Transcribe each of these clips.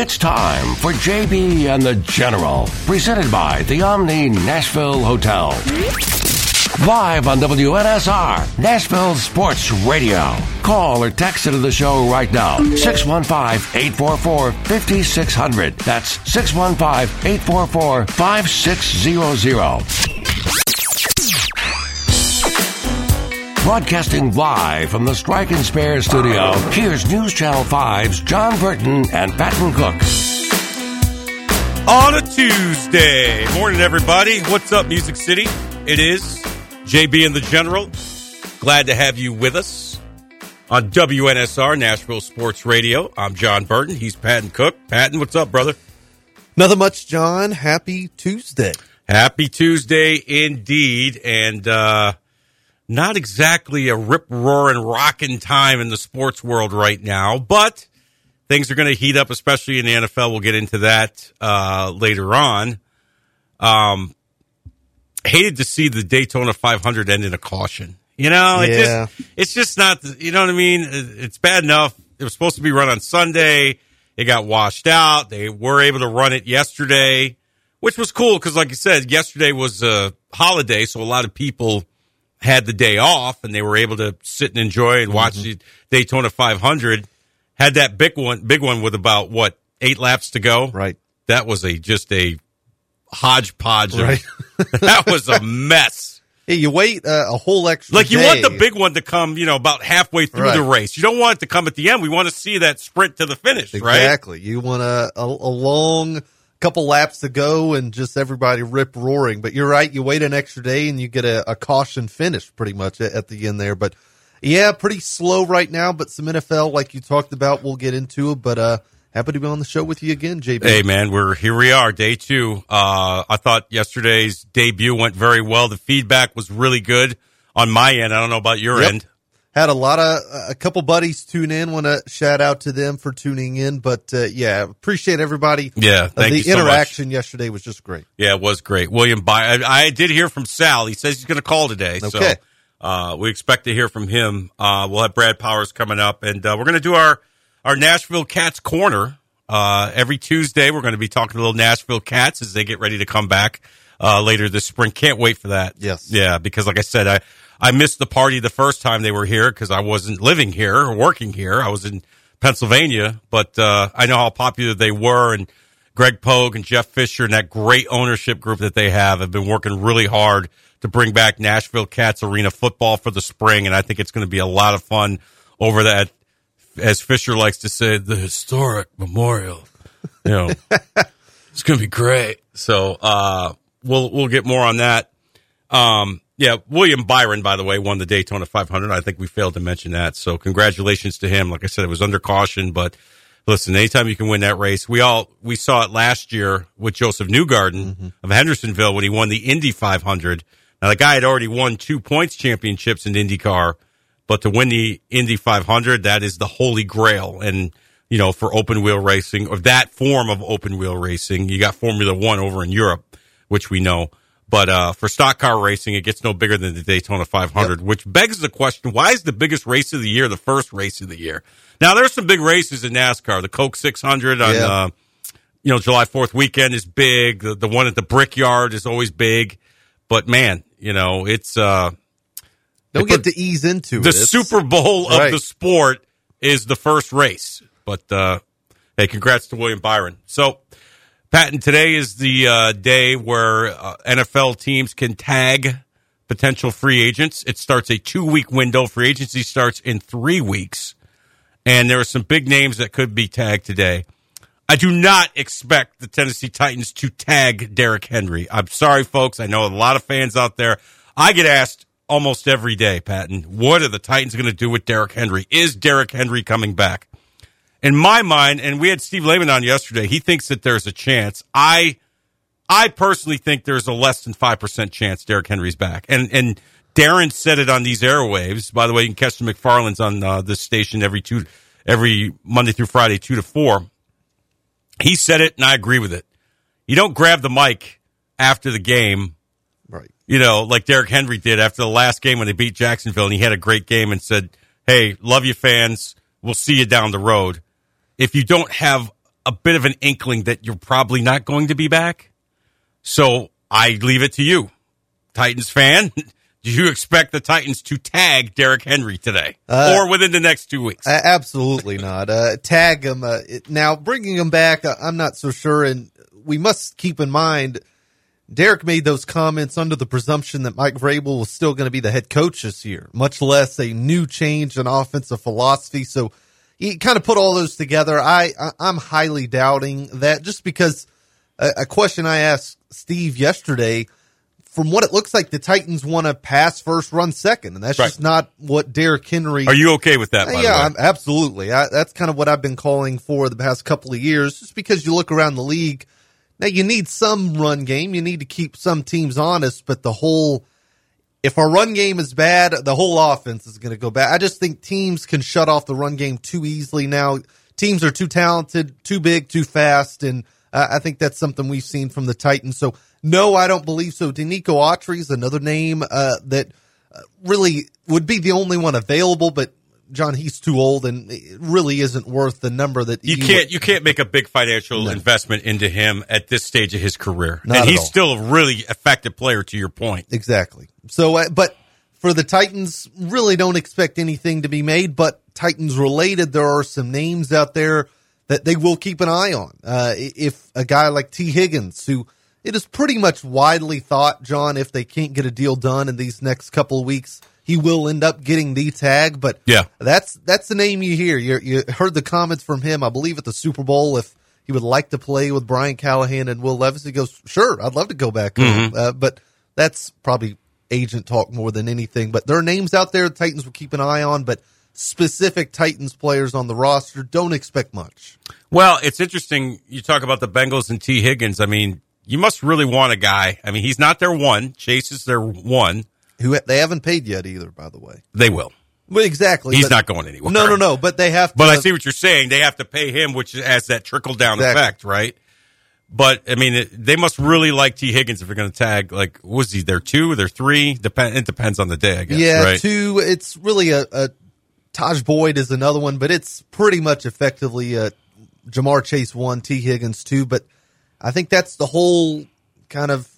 It's time for JB and the General, presented by the Omni Nashville Hotel. Live on WNSR, Nashville Sports Radio. Call or text into the show right now. 615-844-5600. That's 615-844-5600. Broadcasting live from the Strike and Spare studio, here's News Channel 5's John Burton and Patton Cook. On a Tuesday. Morning, everybody. What's up, Music City? It is JB and the General. Glad to have you with us on WNSR, Nashville Sports Radio. I'm John Burton. He's Patton Cook. Patton, what's up, brother? Nothing much, John. Happy Tuesday. Happy Tuesday indeed. And, uh, not exactly a rip roaring rocking time in the sports world right now, but things are going to heat up, especially in the NFL. We'll get into that uh, later on. Um, hated to see the Daytona 500 end in a caution. You know, it Yeah. just, it's just not. You know what I mean? It's bad enough. It was supposed to be run on Sunday. It got washed out. They were able to run it yesterday, which was cool because, like you said, yesterday was a holiday, so a lot of people had the day off and they were able to sit and enjoy and watch the Daytona 500. Had that big one, big one with about what eight laps to go. Right. That was a just a hodgepodge. of- that was a mess. Hey, you wait uh, a whole extra Like you day. want the big one to come, you know, about halfway through Right. the race. You don't want it to come at the end. We want to see that sprint to the finish, right? Exactly. You want a, a, a long couple laps to go and just everybody rip roaring. But you're right. You wait an extra day and you get a, a caution finish pretty much at, at the end there. But yeah, pretty slow right now. But some NFL, like you talked about, we'll get into it. But uh, happy to be on the show with you again, JB. Hey man, we're here. We are day two. Uh, I thought yesterday's debut went very well. The feedback was really good on my end. I don't know about your Yep. end. Had a lot of a couple buddies tune in. Want to shout out to them for tuning in. But uh, yeah, appreciate everybody. Yeah, Uh, the you so much. interaction yesterday was just great. Yeah, it was great. William By I, I did hear from Sal. He says he's going to call today. So uh, we expect to hear from him. Uh, we'll have Brad Powers coming up, and uh, we're going to do our our Nashville Cats corner uh, every Tuesday. We're going to be talking to little Nashville Cats as they get ready to come back uh, later this spring. Can't wait for that. Yes. Yeah, because like I said, I I missed the party the first time they were here because I wasn't living here or working here. I was in Pennsylvania, but uh, I know how popular they were and. Greg Pogue and Jeff Fisher and that great ownership group that they have have been working really hard to bring back Nashville Cats Arena football for the spring, and I think it's going to be a lot of fun over that, as Fisher likes to say, the historic memorial. You know, it's going to be great. So uh, we'll we'll get more on that. Um, yeah, William Byron, by the way, won the Daytona 500. I think we failed to mention that. So congratulations to him. Like I said, it was under caution, but listen, anytime you can win that race, we all we saw it last year with Josef Newgarden mm-hmm. of Hendersonville when he won the Indy 500. Now the guy had already won two points championships in IndyCar, but to win the Indy 500, that is the holy grail. And you know, for open wheel racing or that form of open wheel racing, you got Formula One over in Europe, which we know. But uh, for stock car racing, it gets no bigger than the Daytona 500, which begs the question: Why is the biggest race of the year the first race of the year? Now, there's some big races in NASCAR. The Coke 600 on, Yeah. uh, you know, July 4th weekend is big. The, the one at the Brickyard is always big. But man, you know, it's uh, Don't get to ease into the it. Super Bowl of Right. the sport is the first race. But uh, hey, congrats to William Byron. So, Patton, today is the uh, day where uh, NFL teams can tag potential free agents. It starts a two week window. Free agency starts in three weeks. And there are some big names that could be tagged today. I do not expect the Tennessee Titans to tag Derrick Henry. I'm sorry, folks. I know a lot of fans out there. I get asked almost every day, Patton, what are the Titans going to do with Derrick Henry? Is Derrick Henry coming back? In my mind, and we had Steve Lehman on yesterday, he thinks that there's a chance. I I personally think there's a less than five percent chance Derrick Henry's back. And and Darren said it on these airwaves. By the way, you can catch the McFarlands on uh, this station every two every Monday through Friday, two to four. He said it, and I agree with it. You don't grab the mic after the game, right. you know, like Derrick Henry did after the last game when they beat Jacksonville, and he had a great game and said, "Hey, love you, fans. We'll see you down the road." If you don't have a bit of an inkling that you're probably not going to be back. So I leave it to you, Titans fan. Do you expect the Titans to tag Derrick Henry today Uh, or within the next two weeks? Absolutely not. Uh, tag him. Uh, now, bringing him back, uh, I'm not so sure. And we must keep in mind, Derrick made those comments under the presumption that Mike Vrabel was still going to be the head coach this year, much less a new change in offensive philosophy. So he kind of put all those together. I, I I'm highly doubting that just because a, a question I asked Steve yesterday, from what it looks like, the Titans want to pass first, run second, and that's Right. just not what Derrick Henry Are you okay with that? Yeah, the way? I'm, absolutely. I, that's kind of what I've been calling for the past couple of years. Just because you look around the league, now you need some run game. You need to keep some teams honest, but the whole, if our run game is bad, the whole offense is going to go bad. I just think teams can shut off the run game too easily now. Teams are too talented, too big, too fast, and uh, I think that's something we've seen from the Titans. So no, I don't believe so. Denico Autry is another name uh, that uh, really would be the only one available, but John, he's too old and it really isn't worth the number that You can't you can't make a big financial investment into him at this stage of his career, Not and he's all. still a really effective player. To your point, Exactly. So, uh, but for the Titans, really don't expect anything to be made. But Titans related, there are some names out there that they will keep an eye on. Uh, if a guy like Tee Higgins, who it is pretty much widely thought, John, if they can't get a deal done in these next couple of weeks, he will end up getting the tag. But Yeah. that's that's the name you hear. you you heard the comments from him, I believe, at the Super Bowl. If he would like to play with Brian Callahan and Will Levis, he goes, "Sure, I'd love to go back." home." Uh, but that's probably agent talk more than anything. But there are names out there the Titans will keep an eye on, but specific Titans players on the roster don't expect much. Well, it's interesting. You talk about the Bengals and Tee Higgins. I mean, you must really want a guy. I mean, he's not their one. Chase is their one. Who they haven't paid yet either, by the way. They will. Well, exactly. He's but- not going anywhere. No, no, no. But they have. To, But I see what you're saying. They have to pay him, which has that trickle down Exactly. effect, right? But I mean, it, they must really like Tee Higgins if they're going to tag. Like, was he there two? There three? Depend. It depends on the day, I guess. Yeah, right? two. It's really a, a Taj Boyd is another one, but it's pretty much effectively a Ja'Marr Chase one, Tee Higgins two. But I think that's the whole kind of.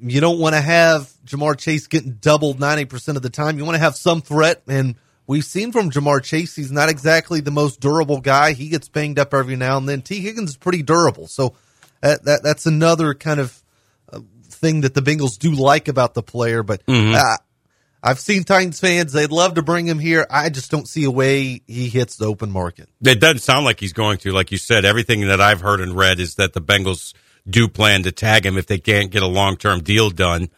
You don't want to have Ja'Marr Chase getting doubled ninety percent of the time. You want to have some threat, and we've seen from Ja'Marr Chase he's not exactly the most durable guy. He gets banged up every now and then. Tee Higgins is pretty durable, so that, that that's another kind of uh, thing that the Bengals do like about the player. But uh, I've seen Titans fans; they'd love to bring him here. I just don't see a way he hits the open market. It doesn't sound like he's going to. Like you said, everything that I've heard and read is that the Bengals do plan to tag him if they can't get a long term deal done.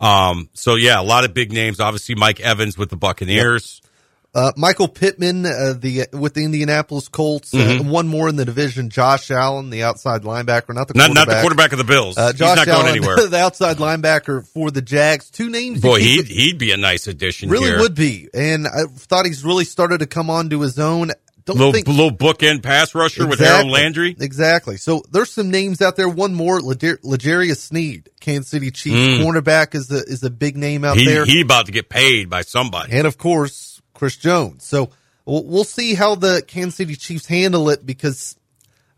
Um, so yeah, a lot of big names. Obviously, Mike Evans with the Buccaneers. Uh, Michael Pittman, uh, the with the Indianapolis Colts, uh, Mm-hmm. and one more in the division. Josh Allen, the outside linebacker, not the Not quarterback. not the quarterback of the Bills. Uh, he's Josh not Allen, going anywhere. the outside linebacker for the Jags. Two names. Boy, he'd he'd be a nice addition. really here. would be, and I thought he's really started to come onto his own. Don't little think little bookend pass rusher with Harold Landry. Exactly. So there's some names out there. One more, L'Jarius Sneed, Kansas City Chiefs Mm. cornerback is a is a big name out He there, he about to get paid by somebody. and of course Chris Jones. So we'll, we'll see how the Kansas City Chiefs handle it because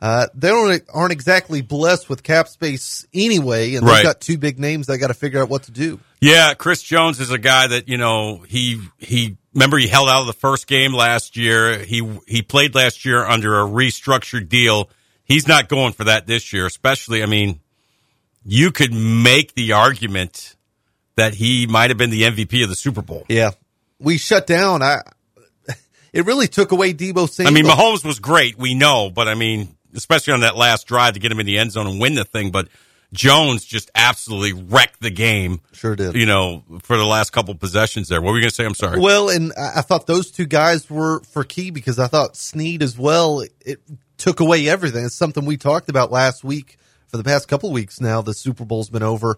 uh, they don't aren't exactly blessed with cap space anyway, and Right. they've got two big names. They got to figure out what to do. Yeah, Chris Jones is a guy that you know he he remember he held out of the first game last year. He he played last year under a restructured deal. He's not going for that this year, especially. I mean, you could make the argument that he might have been the MVP of the Super Bowl. Yeah, we shut down. I. It really took away Deebo I Samuel. mean, Mahomes was great, we know, but I mean, especially on that last drive to get him in the end zone and win the thing. But Jones just absolutely wrecked the game. Sure did. You know, for the last couple possessions there. What were you going to say? I'm sorry. Well, and I thought those two guys were for key because I thought Sneed as well. It took away everything. It's something we talked about last week for the past couple weeks now. The Super Bowl's been over.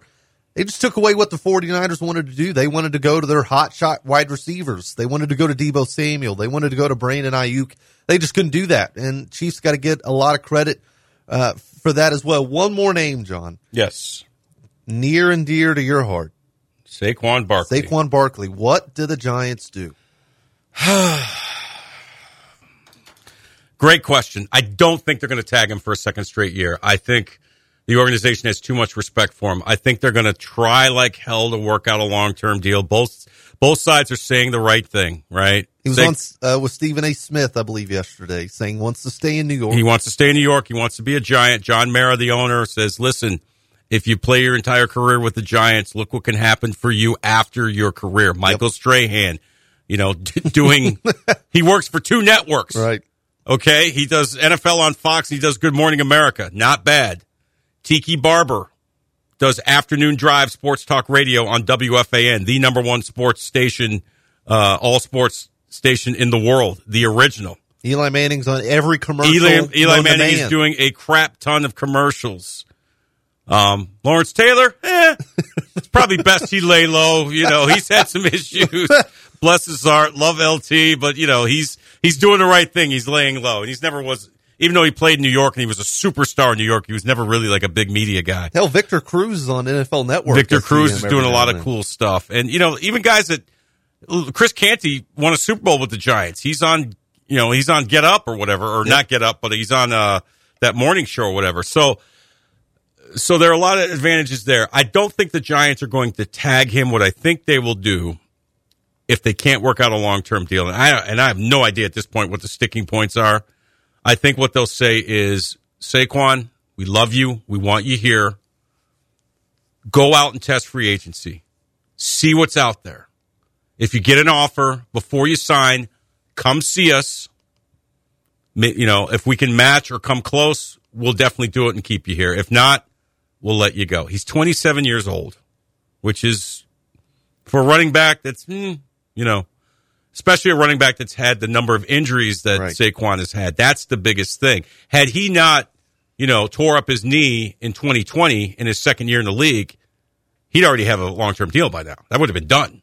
They just took away what the 49ers wanted to do. They wanted to go to their hot shot wide receivers. They wanted to go to Deebo Samuel. They wanted to go to Brandon Aiyuk. They just couldn't do that. And Chiefs got to get a lot of credit uh, for that as well. One more name, John, yes. near and dear to your heart. Saquon Barkley. Saquon Barkley. What do the Giants do? Great question. I don't think they're going to tag him for a second straight year. I think the organization has too much respect for him. I think they're going to try like hell to work out a long term deal. Both both sides are saying the right thing, right? He was Say- on uh, with Stephen A. Smith, I believe, yesterday, saying wants to stay in New York. He wants to stay in New York. He wants to be a Giant. John Mara, the owner, says, "Listen, if you play your entire career with the Giants, look what can happen for you after your career." Michael Strahan, you know, d- doing he works for two networks. right. Okay, he does NFL on Fox. He does Good Morning America. Not bad. Tiki Barber does afternoon drive sports talk radio on WFAN, the number one sports station, uh, all sports station in the world, the original. Eli Manning's on every commercial. Eli, Eli Manning is doing a crap ton of commercials. Um, Lawrence Taylor, eh, it's probably best he lay low. You know, he's had some issues. Bless his heart, love LT, but you know he's he's doing the right thing. He's laying low, and he's never was. Even though he played in New York and he was a superstar in New York, he was never really like a big media guy. Hell, Victor Cruz is on NFL Network. Victor Cruz is doing a lot of cool stuff, and you know, even guys that Chris Canty won a Super Bowl with the Giants. He's on, you know, he's on Get Up or whatever, or not Get Up, but he's on uh, that morning show or whatever. So, so there are a lot of advantages there. I don't think the Giants are going to tag him. What I think they will do, if they can't work out a long term deal, and I and I have no idea at this point what the sticking points are. I think what they'll say is Saquon, we love you, we want you here. Go out and test free agency. See what's out there. If you get an offer before you sign, come see us. You know, if we can match or come close, we'll definitely do it and keep you here. If not, we'll let you go. He's 27 years old, which is for running back that's, hmm, you know, especially a running back that's had the number of injuries that Right. Saquon has had. That's the biggest thing. Had he not, you know, tore up his knee in 2020 in his second year in the league, he'd already have a long term deal by now. That would have been done.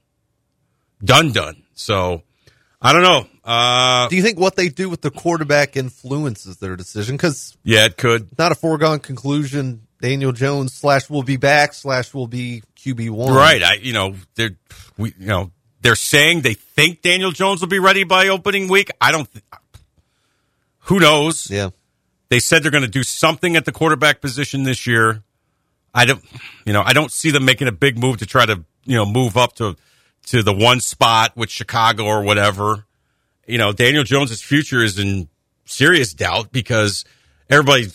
Done, done. So I don't know. Uh, Do you think what they do with the quarterback influences their decision? Because yeah, it could. not a foregone conclusion. Daniel Jones slash will be back slash will be QB one. Right. I, you know, they're, we, you know, they're saying they think Daniel Jones will be ready by opening week. I don't, th- who knows? Yeah. They said they're going to do something at the quarterback position this year. I don't, you know, I don't see them making a big move to try to, you know, move up to, to the one spot with Chicago or whatever. You know, Daniel Jones's future is in serious doubt because everybody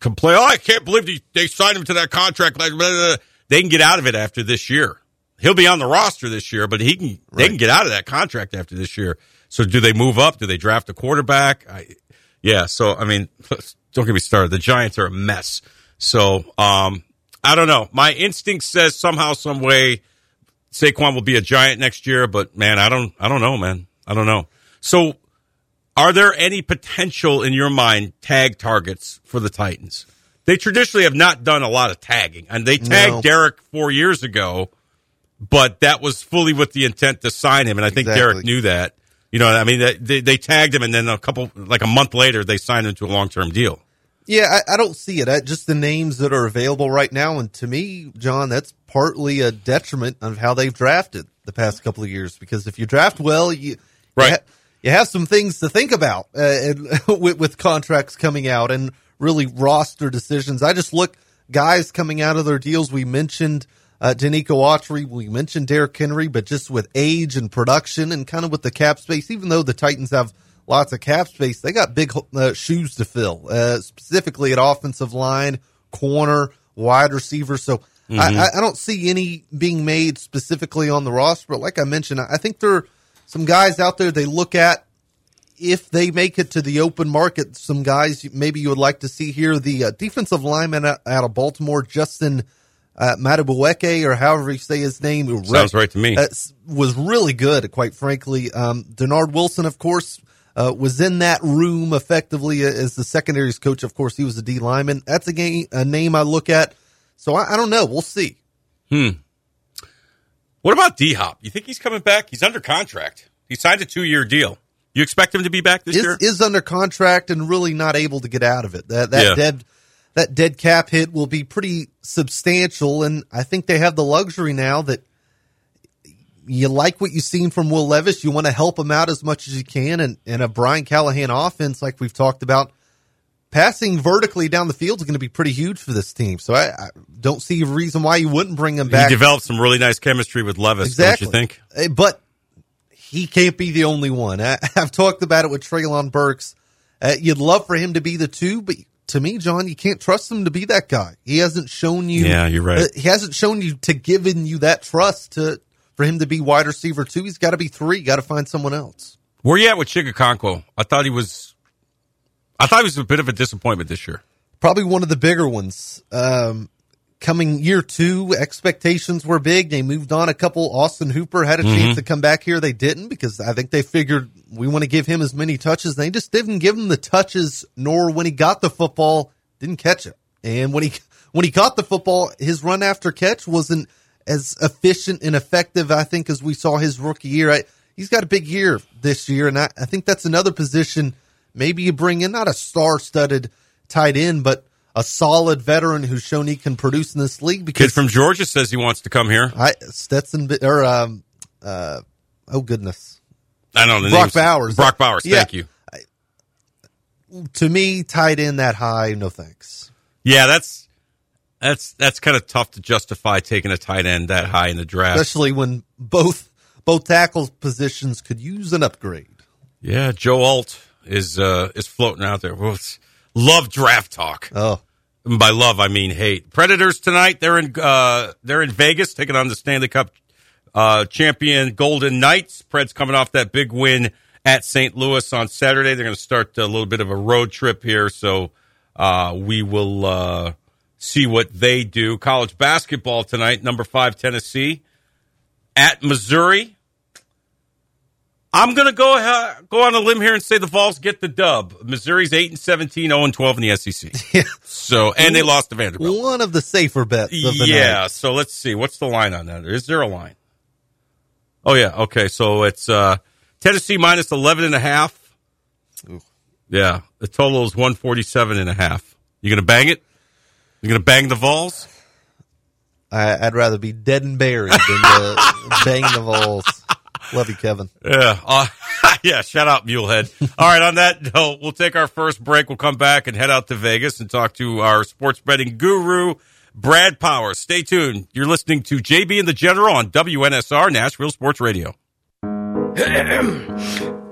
complain, oh, I can't believe they, they signed him to that contract. Like, blah, blah, blah." They can get out of it after this year. He'll be on the roster this year, but he can, they can get out of that contract after this year. So do they move up? Do they draft a quarterback? I, yeah. So, I mean, don't get me started. The Giants are a mess. So, um, I don't know. My instinct says somehow, some way, Saquon will be a Giant next year, but man, I don't, I don't know, man. I don't know. So, are there any potential in your mind tag targets for the Titans? They traditionally have not done a lot of tagging, and they tagged No. Derrick four years ago, but that was fully with the intent to sign him, and I think Exactly. Derrick knew that. You know, I mean, they, they, tagged him, and then a couple, like a month later, they signed him to a long term deal. Yeah, I, I don't see it. I, just the names that are available right now, and to me, John, that's partly a detriment of how they've drafted the past couple of years. Because if you draft well, you Right. you, ha- you have some things to think about uh, and, with, with contracts coming out and really roster decisions. I just look guys coming out of their deals. We mentioned uh, Denico Autry, we mentioned Derrick Henry, but just with age and production and kind of with the cap space, even though the Titans have lots of cap space, they got big uh, shoes to fill, uh, specifically at offensive line, corner, wide receiver. So I, I, I don't see any being made specifically on the roster. But like I mentioned, I think there are some guys out there they look at if they make it to the open market, some guys maybe you would like to see here. The uh, defensive lineman out of Baltimore, Justin uh, Madubuike, or however you say his name, Sounds right to me. uh, was really good, quite frankly. Um, Dennard Wilson, of course, uh, was in that room effectively as the secondaries coach. Of course, he was a D lineman. That's a, game, a name I look at. So I, I don't know. We'll see. Hmm. What about D Hop? You think he's coming back? He's under contract. He signed a two year deal. You expect him to be back this is, year? is under contract and really not able to get out of it. That that Yeah. dead that dead cap hit will be pretty substantial, and I think they have the luxury now that you like what you've seen from Will Levis. You want to help him out as much as you can. And, and a Brian Callahan offense, like we've talked about, passing vertically down the field is going to be pretty huge for this team. So I, I don't see a reason why you wouldn't bring him back. He developed some really nice chemistry with Levis, exactly. don't you think? Eh, But he can't be the only one. I, I've talked about it with Treylon Burks. Uh, you'd love for him to be the two, but to me, John, you can't trust him to be that guy. He hasn't shown you. Yeah, you're right. uh, he hasn't shown you to given you that trust to for him to be wide receiver two. He's got to be three. Got to find someone else. Where you at with Chig Okonkwo? I thought he was. I thought he was a bit of a disappointment this year. Probably one of the bigger ones. Um, coming year two, expectations were big. They moved on a couple. Austin Hooper had a mm-hmm. chance to come back here. They didn't because I think they figured we want to give him as many touches. They just didn't give him the touches, nor when he got the football, didn't catch it. And when he when he caught the football, his run after catch wasn't as efficient and effective. I think as we saw his rookie year. I, he's got a big year this year, and I, I think that's another position. Maybe you bring in not a star-studded tight end, but a solid veteran who's shown he can produce in this league. Because Kid from Georgia says he wants to come here. I Stetson or um uh oh goodness I don't know the Brock. Bowers. Brock Bowers. Yeah. Thank you. to me tight end that high no thanks. Yeah, that's that's that's kind of tough to justify taking a tight end that high in the draft. Especially when both both tackle positions could use an upgrade. Yeah, Joe Alt is uh, is floating out there. Well, love draft talk. Oh, And by love, I mean hate. Predators tonight. They're in uh, they're in Vegas taking on the Stanley Cup uh, champion Golden Knights. Preds coming off that big win at St. Louis on Saturday. They're going to start a little bit of a road trip here, so uh, we will uh, see what they do. College basketball tonight. Number five Tennessee at Missouri. I'm going to go ahead, go on a limb here and say the Vols get the dub. Missouri's 8 and 17, 0 and 12 in the SEC. yeah. So, and they lost to Vanderbilt. One of the safer bets of the Yeah. night. So let's see. What's the line on that? Is there a line? Oh yeah. Okay. So it's uh, Tennessee minus 11 and a half. Ooh. Yeah. The total is 147 and a half. You going to bang it? You going to bang the Vols? I, I'd rather be dead and buried than to bang the Vols. Love you, Kevin. Yeah. Uh, yeah. Shout out Mulehead. All right. On that note, we'll take our first break. We'll come back and head out to Vegas and talk to our sports betting guru, Brad Powers. Stay tuned. You're listening to JB and the General on WNSR Nashville Sports Radio.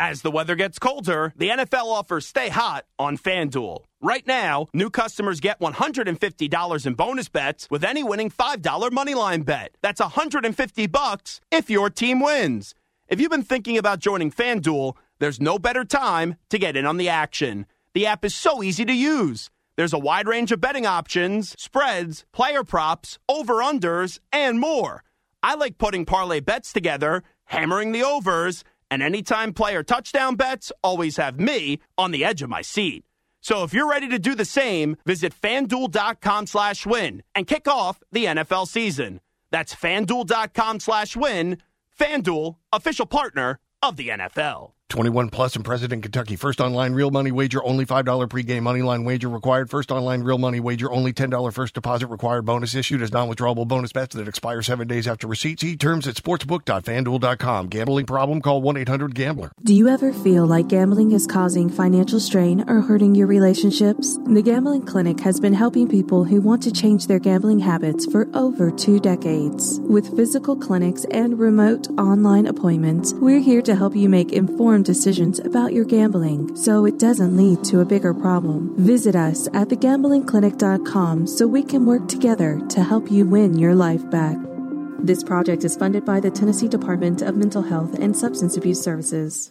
As the weather gets colder, the NFL offers Stay Hot on FanDuel. Right now, new customers get $150 in bonus bets with any winning $5 moneyline bet. That's 150 bucks if your team wins. If you've been thinking about joining FanDuel, there's no better time to get in on the action. The app is so easy to use. There's a wide range of betting options, spreads, player props, over-unders, and more. I like putting parlay bets together, hammering the overs, and anytime player touchdown bets always have me on the edge of my seat. So if you're ready to do the same, visit fanduel.com slash win and kick off the NFL season. That's fanduel.com slash win. Fanduel, official partner of the NFL. 21 plus and present in Kentucky. First online real money wager, only $5 pregame money line wager required. First online real money wager, only $10 first deposit required. Bonus issued as non-withdrawable bonus bets that expire seven days after receipt. See terms at sportsbook.fanduel.com. Gambling problem? Call 1-800-GAMBLER. Do you ever feel like gambling is causing financial strain or hurting your relationships? The Gambling Clinic has been helping people who want to change their gambling habits for over two decades. With physical clinics and remote online appointments, we're here to help you make informed decisions about your gambling so it doesn't lead to a bigger problem. Visit us at thegamblingclinic.com so we can work together to help you win your life back. This project is funded by the Tennessee Department of Mental Health and Substance Abuse Services.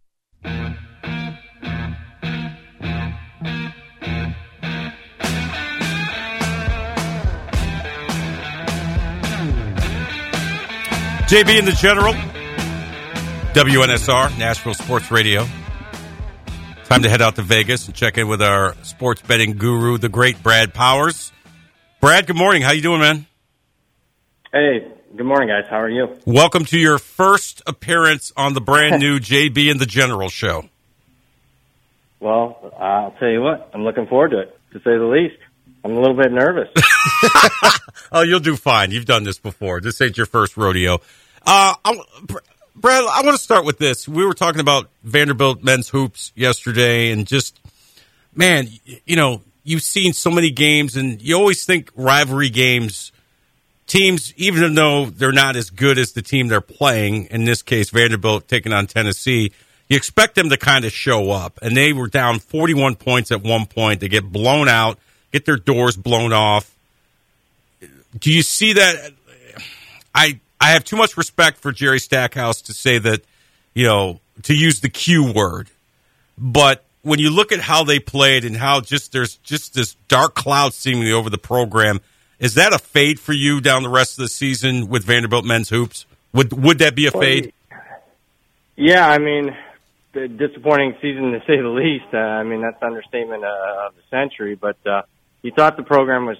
JB and the General, WNSR, Nashville Sports Radio. Time to head out to Vegas and check in with our sports betting guru, the great Brad Powers. Brad, good morning. How you doing, man? Hey, good morning, guys. How are you? Welcome to your first appearance on the brand new JB and the General show. Well, I'll tell you what, I'm looking forward to it, to say the least. I'm a little bit nervous. oh, you'll do fine. You've done this before. This ain't your first rodeo. Uh, I, Brad, I want to start with this. We were talking about Vanderbilt men's hoops yesterday, and just man, you know, you've seen so many games, and you always think rivalry games, teams, even though they're not as good as the team they're playing. In this case, Vanderbilt taking on Tennessee. You expect them to kind of show up, and they were down 41 points at one point. They get blown out, get their doors blown off. Do you see that? I I have too much respect for Jerry Stackhouse to say that, you know, to use the Q word. But when you look at how they played and how just there's just this dark cloud seemingly over the program, is that a fade for you down the rest of the season with Vanderbilt men's hoops? Would would that be a fade? Yeah, I mean, the disappointing season to say the least. Uh, I mean, that's understatement uh, of the century. But uh, you thought the program was,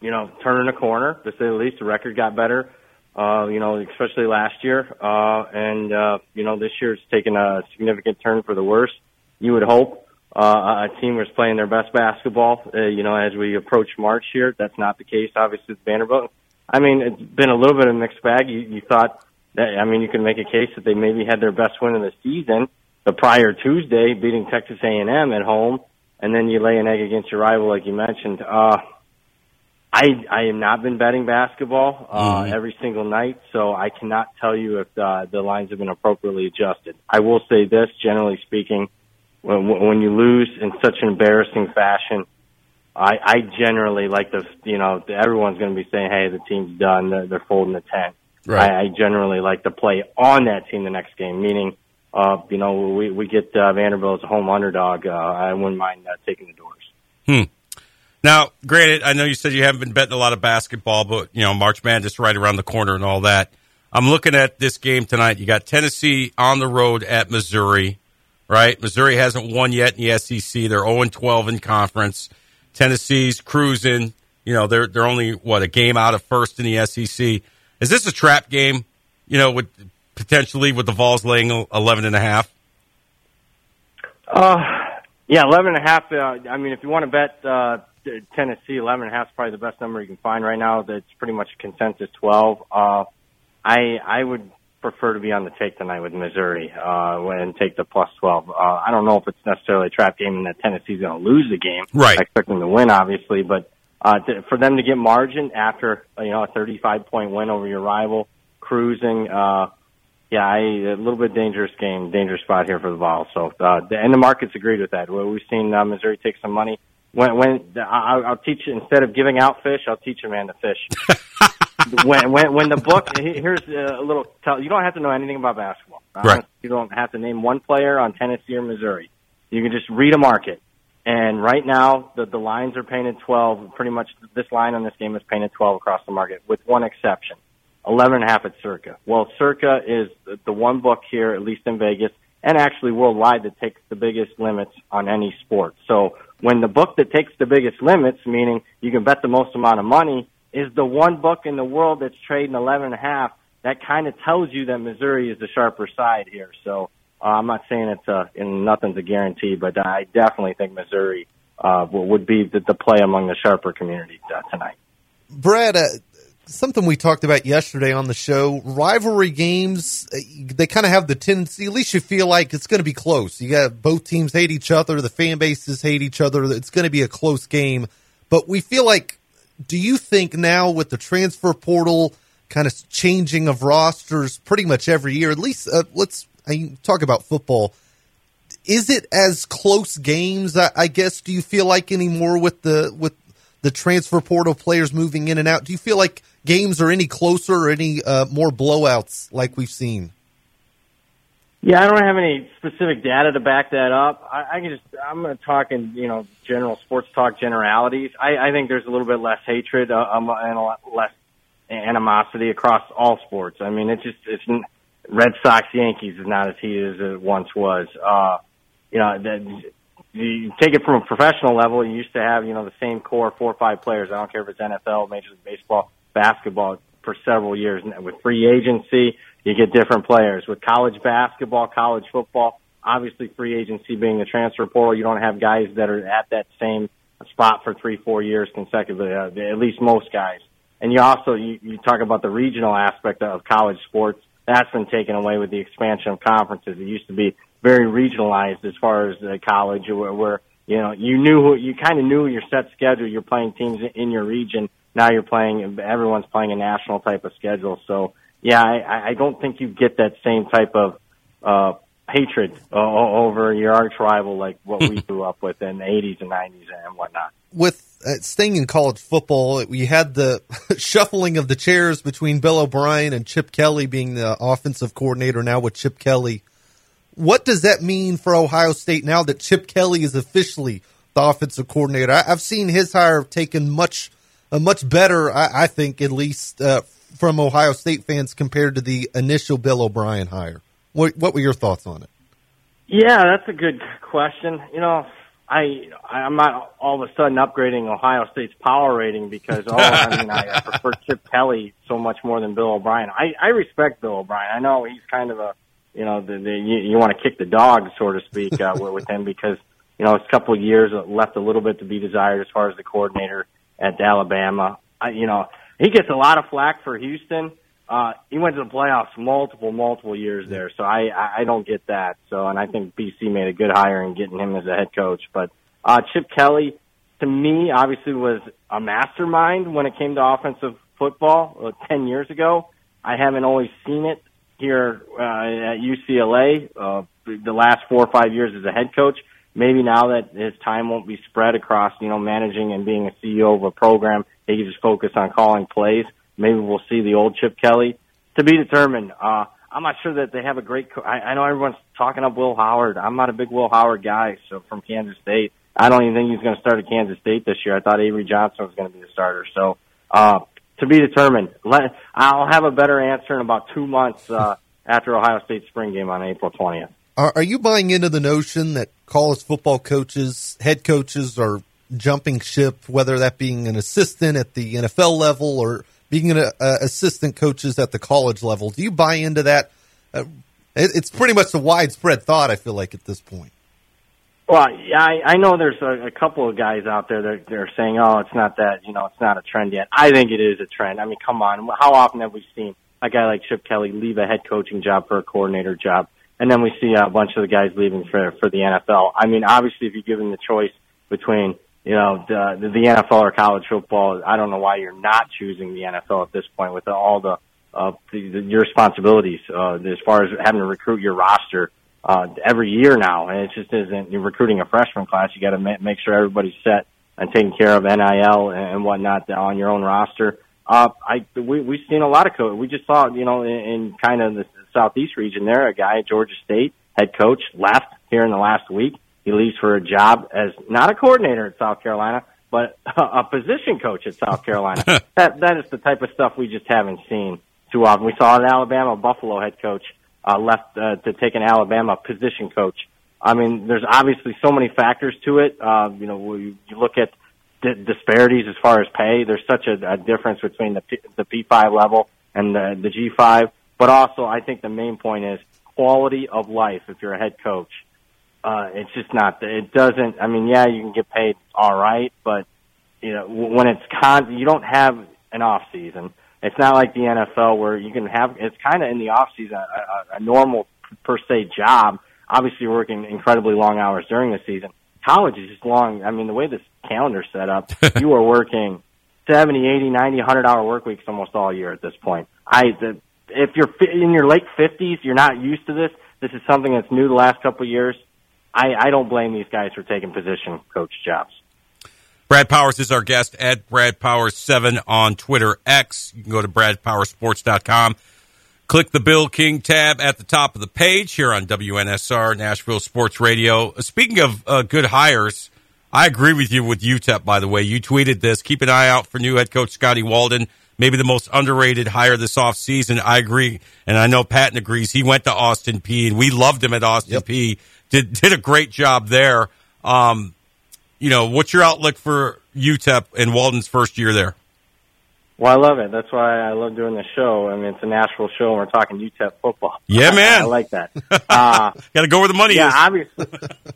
you know, turning a corner to say the least. The record got better uh, you know, especially last year. Uh, and, uh, you know, this year it's taken a significant turn for the worse. You would hope, uh, a team was playing their best basketball, uh, you know, as we approach March here. That's not the case, obviously, with Vanderbilt. I mean, it's been a little bit of a mixed bag. You, you thought that, I mean, you can make a case that they maybe had their best win of the season the prior Tuesday, beating Texas A&M at home, and then you lay an egg against your rival, like you mentioned. Uh, I I have not been betting basketball uh, mm. every single night, so I cannot tell you if uh, the lines have been appropriately adjusted. I will say this, generally speaking, when when you lose in such an embarrassing fashion, I I generally like the you know everyone's going to be saying, hey, the team's done, they're, they're folding the tent. Right. I, I generally like to play on that team the next game, meaning. Uh, you know, we we get uh, Vanderbilt as a home underdog. Uh, I wouldn't mind uh, taking the doors. Hmm. Now, granted, I know you said you haven't been betting a lot of basketball, but you know March Madness right around the corner and all that. I'm looking at this game tonight. You got Tennessee on the road at Missouri, right? Missouri hasn't won yet in the SEC. They're 0 12 in conference. Tennessee's cruising. You know, they're they're only what a game out of first in the SEC. Is this a trap game? You know, with potentially with the Vols laying 11 and a half. Uh, yeah, 11 and a half. Uh, I mean, if you want to bet uh, Tennessee, 11 and a half is probably the best number you can find right now. That's pretty much consensus 12. Uh, I, I would prefer to be on the take tonight with Missouri, uh, and take the plus 12. Uh, I don't know if it's necessarily a trap game and that Tennessee's going to lose the game. Right. I expect them to win, obviously, but, uh, to, for them to get margin after, you know, a 35 point win over your rival, cruising, uh, yeah, I, a little bit dangerous game, dangerous spot here for the Vols. So, uh, and the markets agreed with that. Well, we've seen uh, Missouri take some money when when I'll, I'll teach instead of giving out fish, I'll teach a man to fish. when when when the book here's a little tell you don't have to know anything about basketball. Right. You don't have to name one player on Tennessee or Missouri. You can just read a market. And right now, the the lines are painted 12. Pretty much, this line on this game is painted 12 across the market, with one exception: 11 and a half at Circa. Well, Circa is the- the one book here, at least in Vegas, and actually worldwide, that takes the biggest limits on any sport. So when the book that takes the biggest limits, meaning you can bet the most amount of money, is the one book in the world that's trading 11 and a half, that kind of tells you that Missouri is the sharper side here. So uh, I'm not saying it's a, and nothing's a guarantee, but I definitely think Missouri uh, would be the, the play among the sharper community uh, tonight. Brad, uh, something we talked about yesterday on the show rivalry games, uh, they kind of have the tendency, at least you feel like it's going to be close. You got both teams hate each other, the fan bases hate each other. It's going to be a close game. But we feel like, do you think now with the transfer portal kind of changing of rosters pretty much every year, at least uh, let's I talk about football. Is it as close games? I, I guess. Do you feel like anymore with the with the transfer portal players moving in and out? Do you feel like games are any closer or any uh, more blowouts like we've seen? Yeah, I don't have any specific data to back that up. I, I can just I'm going to talk in you know general sports talk generalities. I, I think there's a little bit less hatred uh, um, and a lot less animosity across all sports. I mean, it's just it's Red Sox Yankees is not as heated as it once was. Uh, you know, you take it from a professional level. You used to have you know the same core four or five players. I don't care if it's NFL, Major League Baseball, basketball for several years. With free agency, you get different players. With college basketball, college football, obviously free agency being the transfer portal, you don't have guys that are at that same spot for three, four years consecutively. Uh, at least most guys. And you also you, you talk about the regional aspect of college sports. That's been taken away with the expansion of conferences. It used to be very regionalized as far as uh, college, where, where you know you knew who, you kind of knew your set schedule. You're playing teams in your region. Now you're playing. Everyone's playing a national type of schedule. So yeah, I, I don't think you get that same type of uh, hatred uh, over your arch rival like what we grew up with in the 80s and 90s and whatnot. With uh, staying in college football, we had the shuffling of the chairs between Bill O'Brien and Chip Kelly being the offensive coordinator now with Chip Kelly. What does that mean for Ohio State now that Chip Kelly is officially the offensive coordinator? I, have seen his hire taken much, uh, much better, I, I, think, at least uh, from Ohio State fans compared to the initial Bill O'Brien hire. What, what were your thoughts on it? Yeah, that's a good question. You know, I I'm not all of a sudden upgrading Ohio State's power rating because oh I mean I, I prefer Chip Kelly so much more than Bill O'Brien. I I respect Bill O'Brien. I know he's kind of a you know the, the you, you want to kick the dog so to speak uh, with, with him because you know a couple of years left a little bit to be desired as far as the coordinator at Alabama. I, you know he gets a lot of flack for Houston. Uh, he went to the playoffs multiple, multiple years there, so I, I don't get that. So, and I think BC made a good hire in getting him as a head coach. But uh, Chip Kelly, to me, obviously was a mastermind when it came to offensive football uh, ten years ago. I haven't always seen it here uh, at UCLA uh, the last four or five years as a head coach. Maybe now that his time won't be spread across, you know, managing and being a CEO of a program, he can just focus on calling plays. Maybe we'll see the old Chip Kelly to be determined. Uh, I'm not sure that they have a great. Co- I, I know everyone's talking up Will Howard. I'm not a big Will Howard guy. So from Kansas State, I don't even think he's going to start at Kansas State this year. I thought Avery Johnson was going to be the starter. So uh, to be determined. Let I'll have a better answer in about two months uh, after Ohio State spring game on April 20th. Are, are you buying into the notion that college football coaches, head coaches, are jumping ship, whether that being an assistant at the NFL level or being an uh, assistant coaches at the college level. Do you buy into that? Uh, it, it's pretty much a widespread thought. I feel like at this point. Well, I, I know there's a, a couple of guys out there that they're saying, "Oh, it's not that, you know, it's not a trend yet." I think it is a trend. I mean, come on, how often have we seen a guy like Chip Kelly leave a head coaching job for a coordinator job, and then we see a bunch of the guys leaving for for the NFL? I mean, obviously, if you give them the choice between you know the, the the NFL or college football, I don't know why you're not choosing the NFL at this point with all the uh, the, the, your responsibilities uh, as far as having to recruit your roster uh, every year now, and it just isn't. You're recruiting a freshman class. You got to ma- make sure everybody's set and taking care of NIL and whatnot on your own roster. Uh, I we we've seen a lot of coach. We just saw, you know, in, in kind of the southeast region there, a guy at Georgia State, head coach, left here in the last week. He leaves for a job as not a coordinator at South Carolina, but a position coach at South Carolina. that that is the type of stuff we just haven't seen too often. We saw an Alabama Buffalo head coach uh, left uh, to take an Alabama position coach. I mean, there's obviously so many factors to it. Uh, you know, you, you look at the disparities as far as pay. There's such a, a difference between the P, the P5 level and the, the G5. But also, I think the main point is quality of life. If you're a head coach, uh, it's just not. It doesn't. I mean, yeah, you can get paid all right, but you know, when it's con, you don't have an off season. It's not like the NFL where you can have. It's kind of in the off season a, a, a normal per se job. Obviously, working incredibly long hours during the season. College is just long. I mean, the way this calendar's set up, you are working 70, 80, 90, 100 hour work weeks almost all year at this point. I, the, if you're in your late 50s, you're not used to this. This is something that's new the last couple of years. I, I don't blame these guys for taking position coach jobs. Brad Powers is our guest at Brad Powers 7 on Twitter X. You can go to bradpowersports.com. Click the Bill King tab at the top of the page here on WNSR Nashville Sports Radio. Speaking of uh, good hires, I agree with you with UTEP, by the way. You tweeted this. Keep an eye out for new head coach Scotty Walden, maybe the most underrated hire this offseason. I agree. And I know Patton agrees. He went to Austin Peay, and we loved him at Austin yep. Peay. Did, did a great job there. Um, you know, what's your outlook for UTEP and Walden's first year there? Well, I love it. That's why I love doing the show. I mean, it's a Nashville show, and we're talking UTEP football. Yeah, man. I, like that. Uh, Got to go where the money yeah, is. obviously.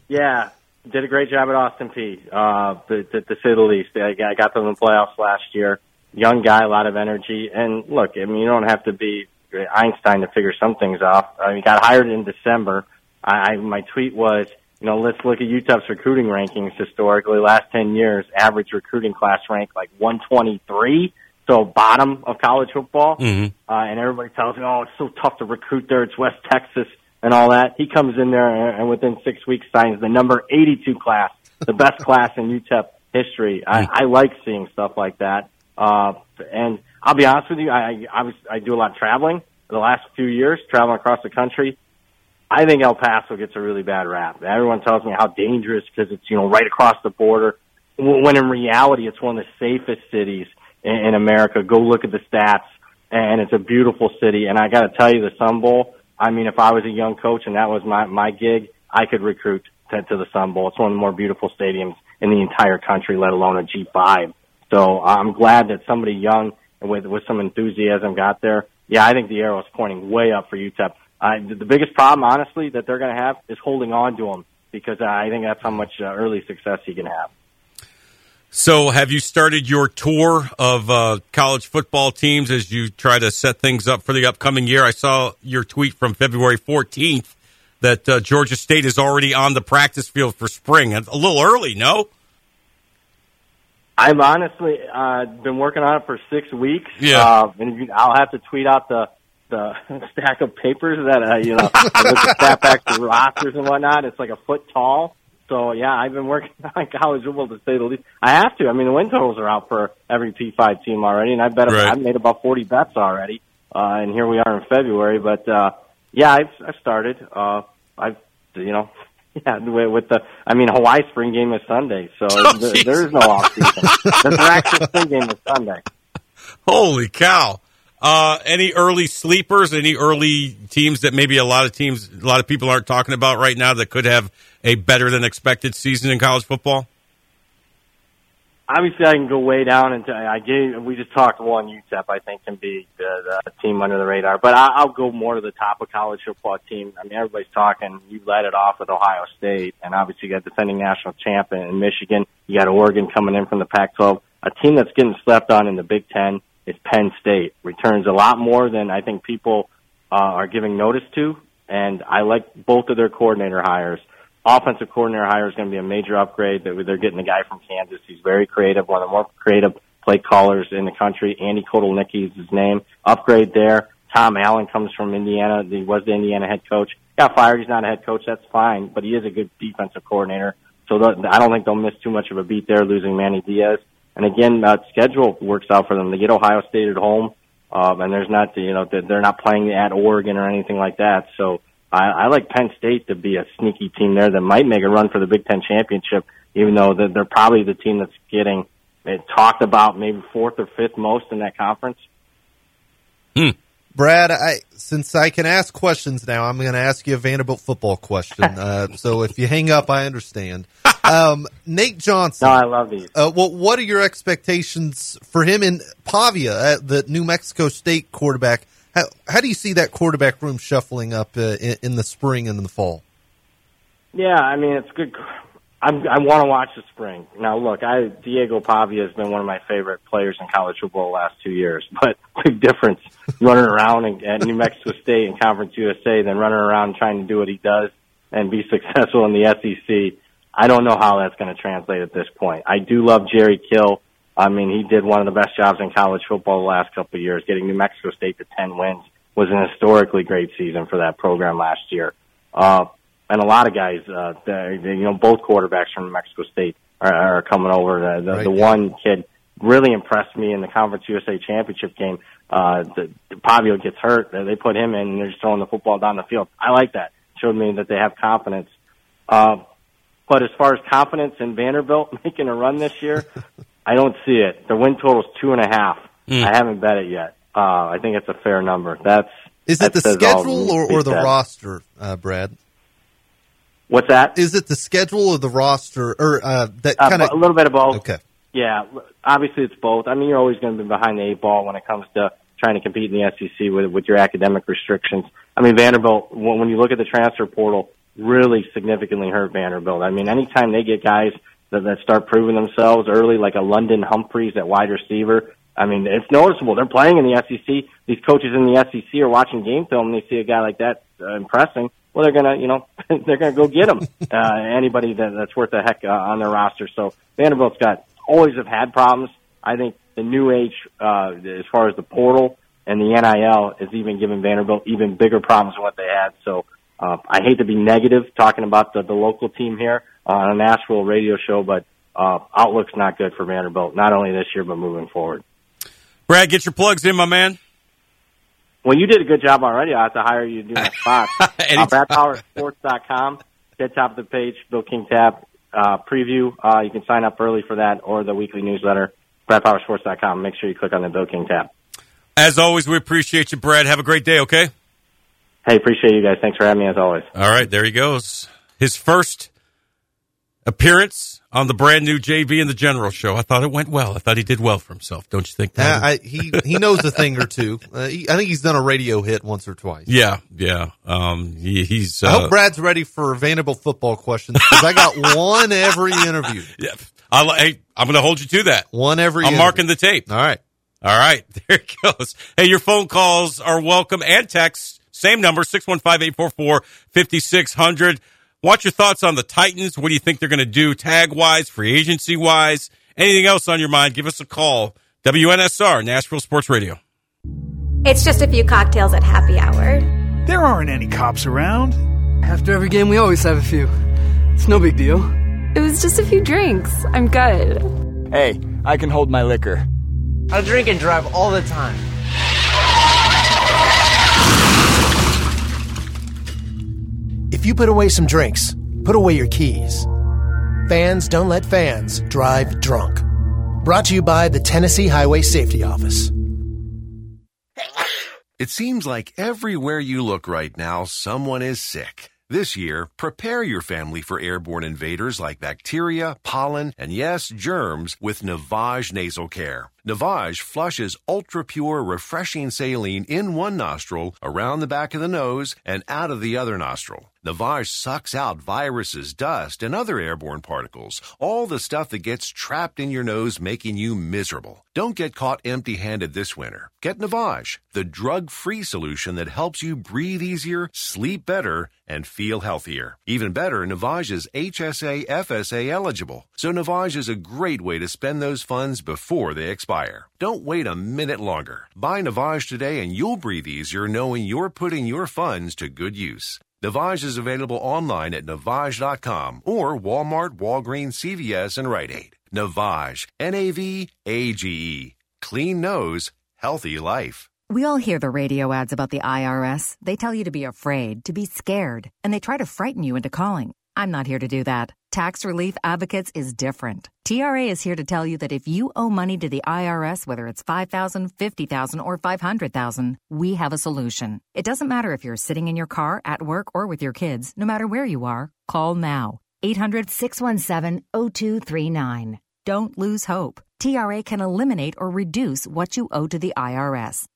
yeah, did a great job at Austin Peay. Uh, to, to, to say the least, I got them in the playoffs last year. Young guy, a lot of energy, and look, I mean, you don't have to be Einstein to figure some things off. I mean, got hired in December. I, I my tweet was, you know, let's look at UTEP's recruiting rankings historically. Last ten years, average recruiting class rank like 123 so bottom of college football. Mm-hmm. Uh, and everybody tells me, oh, it's so tough to recruit there. It's West Texas and all that. He comes in there and, and within six weeks signs the number 82 class, the best class in UTEP history. I, I like seeing stuff like that. Uh, and I'll be honest with you, I, I, was, I do a lot of traveling the last few years, traveling across the country. I think El Paso gets a really bad rap. Everyone tells me how dangerous because it's, you know, right across the border. When in reality, it's one of the safest cities in, in America. Go look at the stats, and it's a beautiful city. And I got to tell you, the Sun Bowl. I mean, if I was a young coach and that was my my gig, I could recruit to, to the Sun Bowl. It's one of the more beautiful stadiums in the entire country, let alone a G5. So I'm glad that somebody young with with some enthusiasm got there. Yeah, I think the arrow is pointing way up for UTEP. Uh, the, the biggest problem, honestly, that they're going to have is holding on to them because I think that's how much uh, early success he can have. So, have you started your tour of uh, college football teams as you try to set things up for the upcoming year? I saw your tweet from February 14th that uh, Georgia State is already on the practice field for spring. A little early, no? I've honestly uh, been working on it for six weeks. Yeah, uh, and I'll have to tweet out the the stack of papers that uh, you know with the stat back to rosters and whatnot. It's like a foot tall. So yeah, I've been working on college football to say the least. I have to. I mean, the win totals are out for every P5 team already, and I bet right. I've made about 40 bets already. Uh, and here we are in February. But uh, yeah, I've, I've started. Uh, I've you know. Yeah, with the, I mean, Hawaii spring game is Sunday, so oh, there, there is no off season. the actual spring game is Sunday. Holy cow! Uh, any early sleepers? Any early teams that maybe a lot of teams, a lot of people aren't talking about right now that could have a better than expected season in college football? Obviously, I can go way down into. I gave. We just talked one UTEP. I think can be the, the team under the radar, but I, I'll go more to the top of college football team. I mean, everybody's talking. You let it off with Ohio State, and obviously you got defending national champion in Michigan. You got Oregon coming in from the Pac-12. A team that's getting slept on in the Big Ten is Penn State. Returns a lot more than I think people uh, are giving notice to, and I like both of their coordinator hires offensive coordinator hire is going to be a major upgrade. That they're getting a guy from Kansas. He's very creative, one of the more creative play callers in the country. Andy Kotelnicki is his name. Upgrade there. Tom Allen comes from Indiana. He was the Indiana head coach. Got fired. He's not a head coach. That's fine, but he is a good defensive coordinator. So I don't think they'll miss too much of a beat there, losing Manny Diaz. And again, uh, schedule works out for them. They get Ohio State at home, um, and there's not, you know, they're not playing at Oregon or anything like that. So I, I like Penn State to be a sneaky team there that might make a run for the Big Ten championship, even though they're, they're probably the team that's getting it talked about maybe fourth or fifth most in that conference. Hmm. Brad, I since I can ask questions now, I'm going to ask you a Vanderbilt football question. uh, so if you hang up, I understand. Um, Nate Johnson. No, I love these. Uh, well, what are your expectations for him in Pavia, at the New Mexico State quarterback? How, how do you see that quarterback room shuffling up uh, in, in the spring and in the fall? Yeah, I mean it's good. I'm, I want to watch the spring. Now, look, I Diego Pavia has been one of my favorite players in college football the last two years. But big difference running around in, at New Mexico State and Conference USA than running around trying to do what he does and be successful in the SEC. I don't know how that's going to translate at this point. I do love Jerry Kill. I mean, he did one of the best jobs in college football the last couple of years. Getting New Mexico State to 10 wins was an historically great season for that program last year. Uh, and a lot of guys, uh, the, the, you know, both quarterbacks from New Mexico State are, are coming over. The, the, Right, the one kid really impressed me in the Conference USA championship game. Uh, the, the Pavia gets hurt. They put him in and they're just throwing the football down the field. I like that. Showed me that they have confidence. Uh, but as far as confidence in Vanderbilt making a run this year, I don't see it. The win total is two and a half. Mm. I haven't bet it yet. Uh, I think it's a fair number. That's Is it that the schedule or, or the said. roster, uh, Brad? What's that? Is it the schedule or the roster, or uh, that Uh, kind of a little bit of both. Okay. Yeah, obviously it's both. I mean, you're always going to be behind the eight ball when it comes to trying to compete in the SEC with with your academic restrictions. I mean, Vanderbilt. When you look at the transfer portal, really significantly hurt Vanderbilt. I mean, anytime they get guys that, that start proving themselves early, like a London Humphreys at wide receiver. I mean, it's noticeable. They're playing in the SEC. These coaches in the SEC are watching game film and they see a guy like that uh, impressing. Well, they're gonna, you know, they're gonna go get him. Uh, anybody that, that's worth a heck uh, on their roster. So Vanderbilt's got always have had problems. I think the new age, uh, as far as the portal and the NIL, is even giving Vanderbilt even bigger problems than what they had. So uh, I hate to be negative talking about the, the local team here on a Nashville radio show, but uh, outlook's not good for Vanderbilt, not only this year but moving forward. Brad, get your plugs in, my man. Well, you did a good job already. I have to hire you to do my spot. uh. BradPowerSports.com. Dead top of the page, Bill King tab uh, preview. Uh, you can sign up early for that or the weekly newsletter. BradPowerSports.com. Make sure you click on the Bill King tab. As always, we appreciate you, Brad. Have a great day, okay? Hey, appreciate you guys. Thanks for having me as always. All right, there he goes. His first appearance on the brand new JB and the General show. I thought it went well. I thought he did well for himself. Don't you think? Yeah, Tyler? I, he he knows a thing or two. Uh, he, I think he's done a radio hit once or twice. yeah, yeah. Um, he, he's. Uh, I hope Brad's ready for Vanderbilt football questions because I got one every interview. yeah, I, li- hey, I'm going to hold you to that. One every. I'm interview. marking the tape. All right. All right, there it goes. Hey, your phone calls are welcome and texts. Same number, 615-844-5600. Want your thoughts on the Titans? What do you think they're going to do tag-wise, free agency-wise? Anything else on your mind, give us a call. WNSR, Nashville Sports Radio. It's just a few cocktails at happy hour. There aren't any cops around. After every game, we always have a few. It's no big deal. It was just a few drinks. I'm good. Hey, I can hold my liquor. I drink and drive all the time. If you put away some drinks, put away your keys. Fans don't let fans drive drunk. Brought to you by the Tennessee Highway Safety Office. It seems like everywhere you look right now, someone is sick. This year, prepare your family for airborne invaders like bacteria, pollen, and yes, germs with Navage Nasal Care. Navage flushes ultra pure, refreshing saline in one nostril, around the back of the nose, and out of the other nostril. Navage sucks out viruses, dust, and other airborne particles, all the stuff that gets trapped in your nose, making you miserable. Don't get caught empty handed this winter. Get Navage, the drug free solution that helps you breathe easier, sleep better, and feel healthier. Even better, Navage is HSA FSA eligible, so Navage is a great way to spend those funds before they expire. Don't wait a minute longer. Buy Navage today and you'll breathe easier knowing you're putting your funds to good use. Navage is available online at Navage.com or Walmart, Walgreens, CVS, and Rite Aid. Navage, N A V A G E. Clean nose, healthy life. We all hear the radio ads about the IRS. They tell you to be afraid, to be scared, and they try to frighten you into calling. I'm not here to do that. Tax Relief Advocates is different. TRA is here to tell you that if you owe money to the IRS, whether it's 5000 50000 or 500000 we have a solution. It doesn't matter if you're sitting in your car, at work, or with your kids, no matter where you are, call now. 800 617 0239. Don't lose hope. TRA can eliminate or reduce what you owe to the IRS.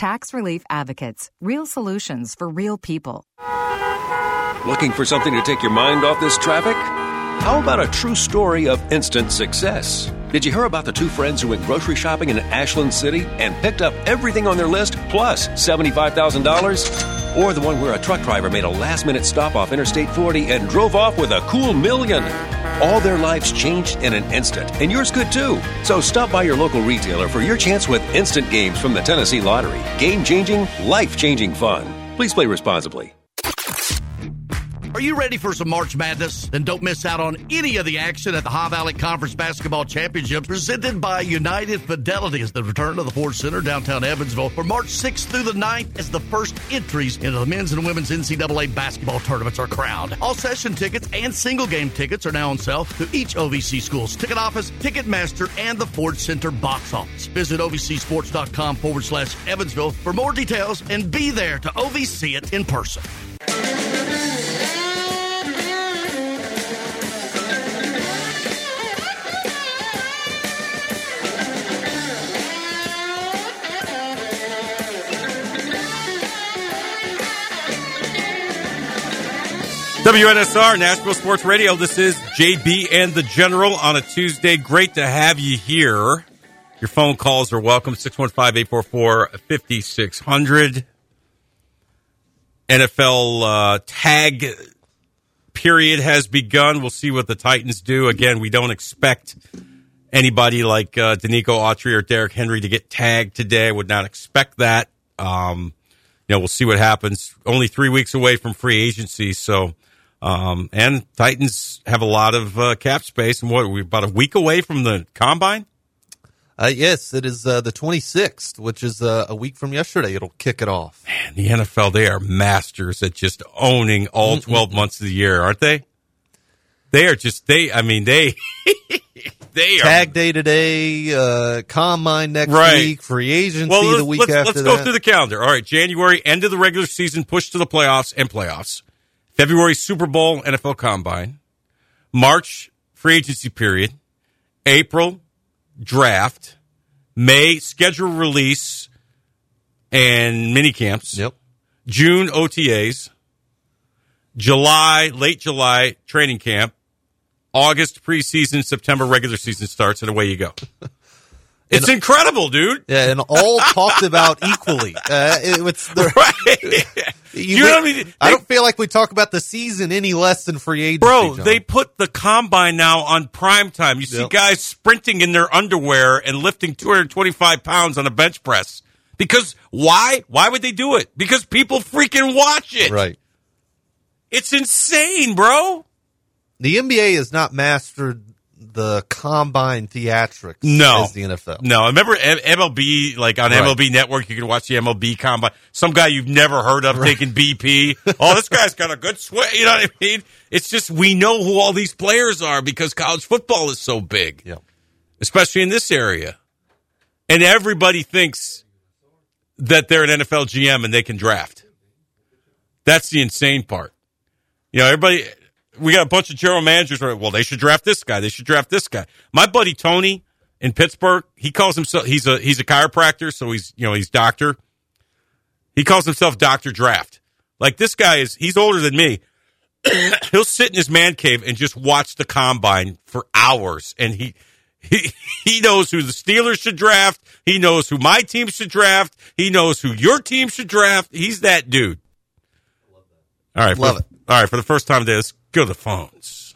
Tax Relief Advocates. Real solutions for real people. Looking for something to take your mind off this traffic? How about a true story of instant success? Did you hear about the two friends who went grocery shopping in Ashland City and picked up everything on their list plus $75,000? Or the one where a truck driver made a last minute stop off Interstate 40 and drove off with a cool million? All their lives changed in an instant, and yours could too. So stop by your local retailer for your chance with instant games from the Tennessee Lottery. Game changing, life changing fun. Please play responsibly. Are you ready for some March Madness? Then don't miss out on any of the action at the Ohio Valley Conference Basketball Championship presented by United Fidelity as the return to the Ford Center downtown Evansville for March 6th through the 9th as the first entries into the men's and women's NCAA basketball tournaments are crowned. All session tickets and single game tickets are now on sale to each OVC school's ticket office, Ticketmaster, and the Ford Center box office. Visit OVCsports.com forward slash Evansville for more details and be there to OVC it in person. WNSR, Nashville Sports Radio. This is JB and the General on a Tuesday. Great to have you here. Your phone calls are welcome 615 844 5600. NFL uh, tag period has begun. We'll see what the Titans do. Again, we don't expect anybody like uh, Denico Autry or Derrick Henry to get tagged today. I would not expect that. Um, you know, we'll see what happens. Only three weeks away from free agency, so um, and Titans have a lot of uh, cap space. And what we're about a week away from the combine. Uh, yes, it is uh, the 26th, which is uh, a week from yesterday. It'll kick it off. Man, the NFL they are masters at just owning all 12 months of the year, aren't they? They are just they. I mean they. they are Tag day today, uh, combine next Right. week, free agency well, the week let's, after let's go that. through the calendar. All right, January end of the regular season, push to the playoffs and playoffs. February Super Bowl, NFL Combine. March free agency period. April draft. May schedule release and mini camps. Yep. June OTAs. July, late July training camp. August preseason, September regular season starts, and away you go. It's incredible, dude. Yeah, and all talked about equally. Uh, it, it's the, you, You know what I mean? I don't feel like we talk about the season any less than free agency. Bro, John. they put the combine now on prime time. You see Yep. guys sprinting in their underwear and lifting 225 pounds on a bench press. Because why? Why would they do it? Because people freaking watch it. right. It's insane, bro. The NBA has not mastered the combine theatrics No. as the NFL. No, I remember M- MLB, like on Right. MLB Network, you can watch the MLB combine. Some guy you've never heard of taking BP. oh, this guy's got a good swing. You know what I mean? It's just we know who all these players are because college football is so big, Yeah. especially in this area. And everybody thinks that they're an NFL GM and they can draft. That's the insane part. You know, everybody, we got a bunch of general managers. are, Well, they should draft this guy. They should draft this guy. My buddy Tony in Pittsburgh, he calls himself he's a he's a chiropractor, so he's you know he's doctor. He calls himself Doctor Draft. Like this guy is he's older than me, he'll sit in his man cave and just watch the combine for hours, and he he he knows who the Steelers should draft. He knows who my team should draft. He knows who your team should draft. He's that dude. All right, Love for, All right, for the first time today, let's go to the phones.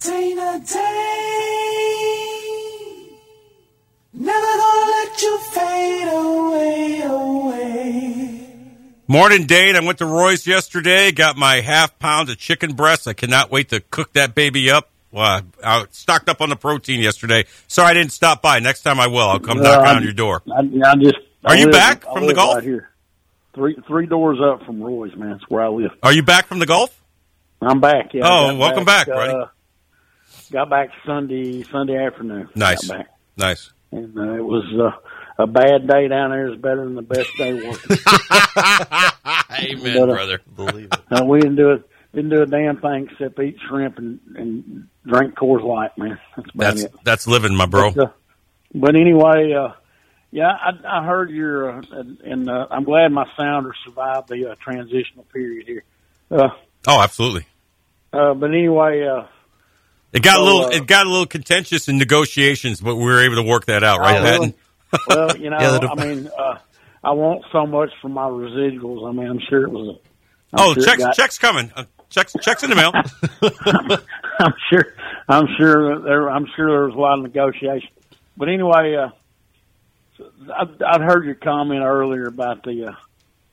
Dana Day. Never gonna let you fade away, away. Morning, Dane. I went to Roy's yesterday. Got my half pound of chicken breast. I cannot wait to cook that baby up. Well, I stocked up on the protein yesterday. Sorry I didn't stop by. Next time I will. I'll come knock Uh, on your door. I, I just. Are I you live- back from the golf? Right here, three three doors up from Roy's, man. That's where I live. Are you back from the golf? I'm back. Yeah. Oh, welcome back, buddy. uh, Got back Sunday Sunday afternoon. Nice. Back. Nice. And uh, it was uh, a bad day down there is better than the best day working. Amen, But, uh, brother. Believe it. Uh, we didn't do it. Didn't do a damn thing except eat shrimp and, and drink Coors Light, man. That's about That's it. that's living, my bro. But, uh, but anyway, uh, yeah, I, I heard your, uh, and, and uh, I'm glad my sounder survived the uh, transitional period here. Uh, Oh, absolutely. uh, but anyway, uh, It got a little uh, it got a little contentious in negotiations, but we were able to work that out, right, Oh, really? Patton? well, you know, Yeah, I mean, uh, I want so much for my residuals. I mean, I'm sure it was a. I'm Oh, sure checks got- checks coming. Uh, checks checks in the mail. I'm sure. I'm sure there. I'm sure there was a lot of negotiation. But anyway, uh, I'd, I'd heard your comment earlier about the uh,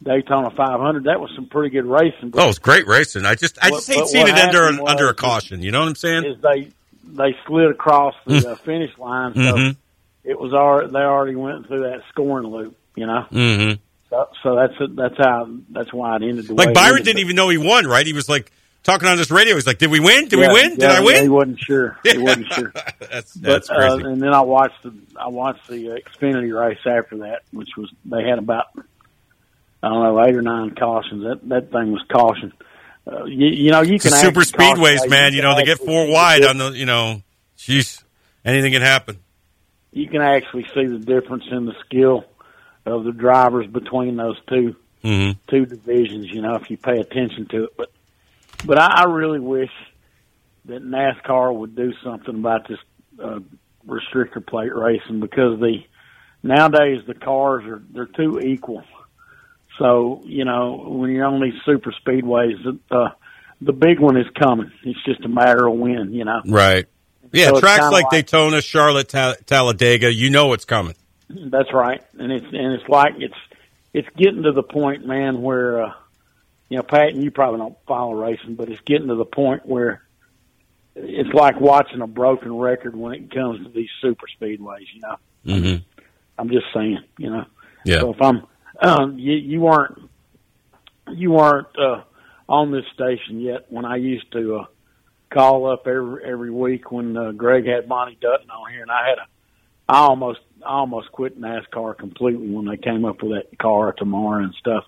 Daytona 500. That was some pretty good racing. Oh, it's great racing. I just I just but seeing it under was- under a caution. You know what I'm saying? Is they they slid across the uh, finish line, so Mhm. it was already they already went through that scoring loop. You know, Mm-hmm. so, so that's that's how that's why it ended the way Like Byron ended. didn't even know he won, right? He was like talking on this radio. He's like, "Did we win? Did Yeah, we win? Did yeah, I win?" he wasn't sure. He wasn't sure. that's But, that's crazy. Uh, and then I watched the I watched the uh, Xfinity race after that, which was they had about I don't know eight or nine cautions. That that thing was caution. Uh, you, you know you can super speedways, man. You know they get four wide on the. You know, jeez, anything can happen. You can actually see the difference in the skill of the drivers between those two Mm-hmm. two divisions. You know if you pay attention to it, but but I, I really wish that NASCAR would do something about this uh, restrictor plate racing because the nowadays the cars are they're too equal. So you know when you're on these super speedways, uh, the big one is coming. It's just a matter of when. You know. Right. Yeah, So tracks like, like- Daytona, Charlotte, Ta- Talladega. You know it's coming. That's right, and it's and it's like it's it's getting to the point, man, where uh, you know, Pat, and you probably don't follow racing, but it's getting to the point where it's like watching a broken record when it comes to these super speedways. You know, Mm-hmm. I'm just saying, you know. Yeah. So if I'm, um, you you weren't you weren't uh, on this station yet when I used to uh, call up every every week when uh, Greg had Monte Dutton on here, and I had a I almost I almost quit NASCAR completely when they came up with that car tomorrow and stuff.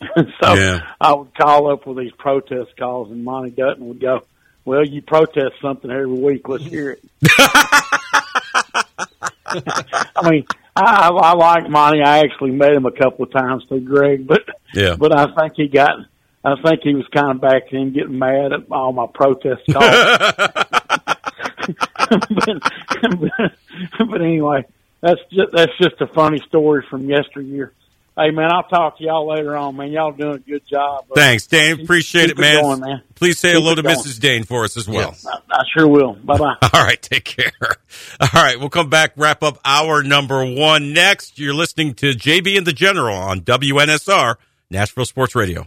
So Yeah. I would call up with these protest calls, and Monte Dutton would go, "Well, you protest something every week. Let's hear it." I mean, I, I like Monty. I actually met him a couple of times through Greg, but Yeah. but I think he got. I think he was kind of back then getting mad at all my protest calls. but, but, but anyway, that's just that's just a funny story from yesteryear. Hey man, I'll talk to y'all later on, man. Y'all doing a good job. Uh, Thanks, Dane. Appreciate keep it, man. going, man. Please say Keep hello to going. Mrs. Dane for us as well. I, I sure will. Bye bye. All right, take care. All right, we'll come back, wrap up hour number one next. You're listening to JB and the General on WNSR, Nashville Sports Radio.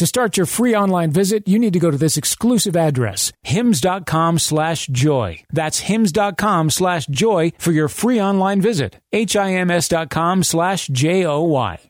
To start your free online visit, you need to go to this exclusive address, hims.com slash joy. That's hims.com slash joy for your free online visit. H-I-M-S.com slash J-O-Y.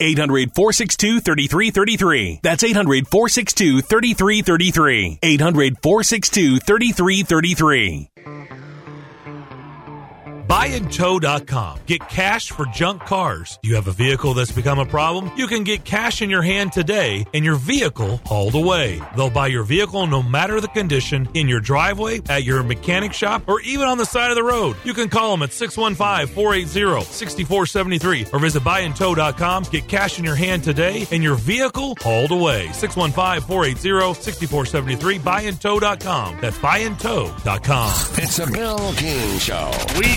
800 462 3333. That's 800 462 3333. 800 462 3333. Buyandtow.com. Get cash for junk cars. You have a vehicle that's become a problem? You can get cash in your hand today and your vehicle hauled away. They'll buy your vehicle no matter the condition in your driveway, at your mechanic shop, or even on the side of the road. You can call them at 615 480 6473 or visit buyandtow.com. Get cash in your hand today and your vehicle hauled away. 615 480 6473. Buyandtow.com. That's buyandtow.com. It's a Bill King Show. We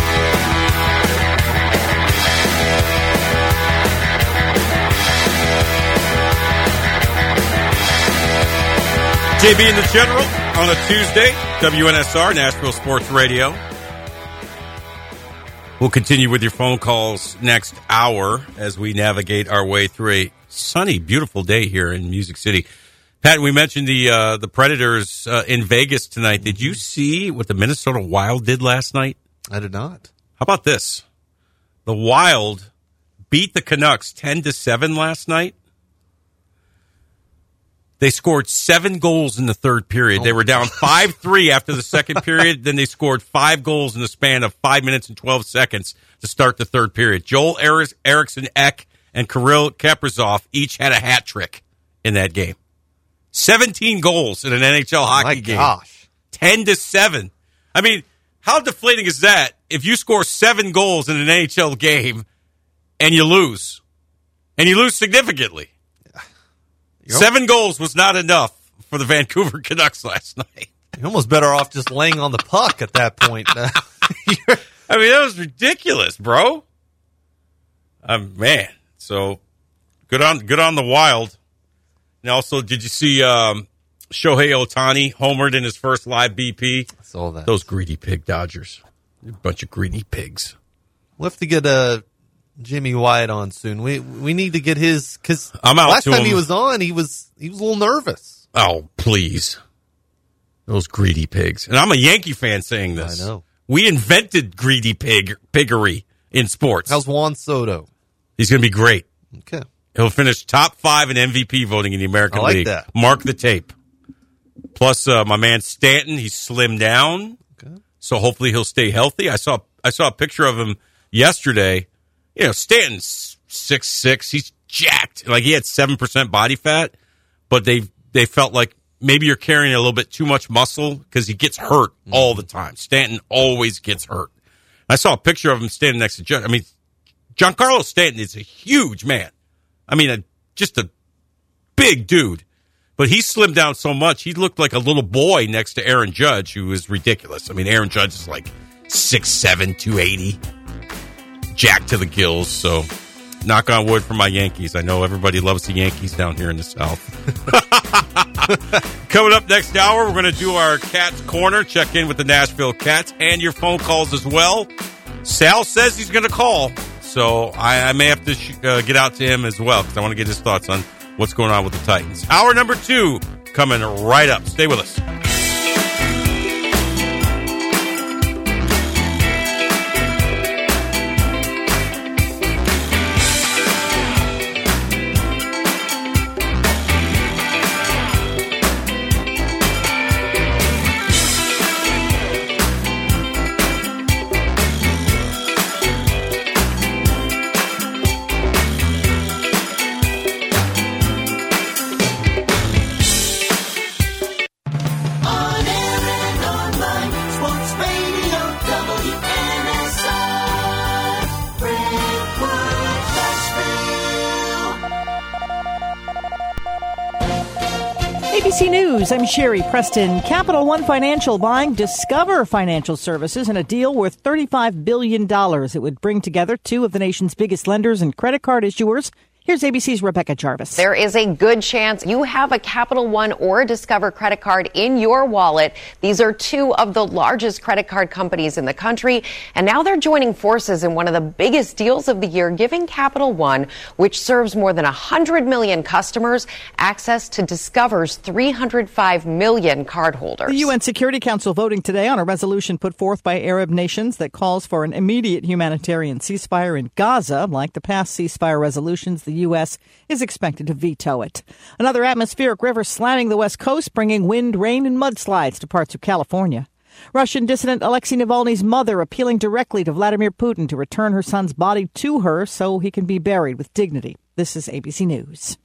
JB and the General on a Tuesday, WNSR, Nashville Sports Radio. We'll continue with your phone calls next hour as we navigate our way through a sunny, beautiful day here in Music City. Pat, we mentioned the uh, the Predators uh, in Vegas tonight. Did you see what the Minnesota Wild did last night? I did not. How about this? The Wild beat the Canucks ten to seven last night. They scored seven goals in the third period. Oh they were down 5 3 after the second period. Then they scored five goals in the span of five minutes and 12 seconds to start the third period. Joel Eriksson Ek and Kirill Kaprizov each had a hat trick in that game. 17 goals in an NHL hockey My game. gosh. 10 to 7. I mean, how deflating is that if you score seven goals in an NHL game and you lose? And you lose significantly. Seven goals was not enough for the Vancouver Canucks last night. You're almost better off just laying on the puck at that point. I mean, that was ridiculous, bro. Um, man. So good on good on the Wild. And also, did you see um, Shohei Ohtani homered in his first live BP? I saw that. Those greedy pig Dodgers, a bunch of greedy pigs. We'll have to get uh, Jimmy Wyatt on soon. We we need to get his because I'm out last time him. he was on, he was he was a little nervous. Oh, please. Those greedy pigs. And I'm a Yankee fan saying this. I know. We invented greedy pig piggery in sports. How's Juan Soto? He's going to be great. Okay. He'll finish top five in MVP voting in the American I like League. that. Mark the tape. Plus, uh, my man Stanton, he's slimmed down, so hopefully he'll stay healthy. I saw I saw a picture of him yesterday. You know, Stanton's six six. He's jacked. Like he had seven percent body fat, but they they felt like maybe you're carrying a little bit too much muscle because he gets hurt mm-hmm. all the time. Stanton always gets hurt. I saw a picture of him standing next to John. I mean, Giancarlo Stanton is a huge man. I mean, a, just a big dude. But he slimmed down so much, he looked like a little boy next to Aaron Judge, who is ridiculous. I mean, Aaron Judge is like 6'7, 280, jacked to the gills. So, knock on wood for my Yankees. I know everybody loves the Yankees down here in the South. Coming up next hour, we're going to do our Cats Corner, check in with the Nashville Cats, and your phone calls as well. Sal says he's going to call, so I, I may have to sh- uh, get out to him as well because I want to get his thoughts on what's going on with the Titans. Hour number two coming right up. Stay with us. News, I'm Sherry Preston. Capital One Financial buying Discover Financial Services in a deal worth $35 billion. It would bring together two of the nation's biggest lenders and credit card issuers. Here's ABC's Rebecca Jarvis. There is a good chance you have a Capital One or a Discover credit card in your wallet. These are two of the largest credit card companies in the country, and now they're joining forces in one of the biggest deals of the year, giving Capital One, which serves more than 100 million customers, access to Discover's 305 million cardholders. The UN Security Council voting today on a resolution put forth by Arab nations that calls for an immediate humanitarian ceasefire in Gaza. Like the past ceasefire resolutions, the U.S. is expected to veto it. Another atmospheric river slamming the west coast, bringing wind, rain, and mudslides to parts of California. Russian dissident Alexei Navalny's mother appealing directly to Vladimir Putin to return her son's body to her so he can be buried with dignity. This is ABC News.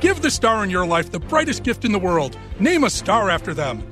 Give the star in your life the brightest gift in the world. Name a star after them.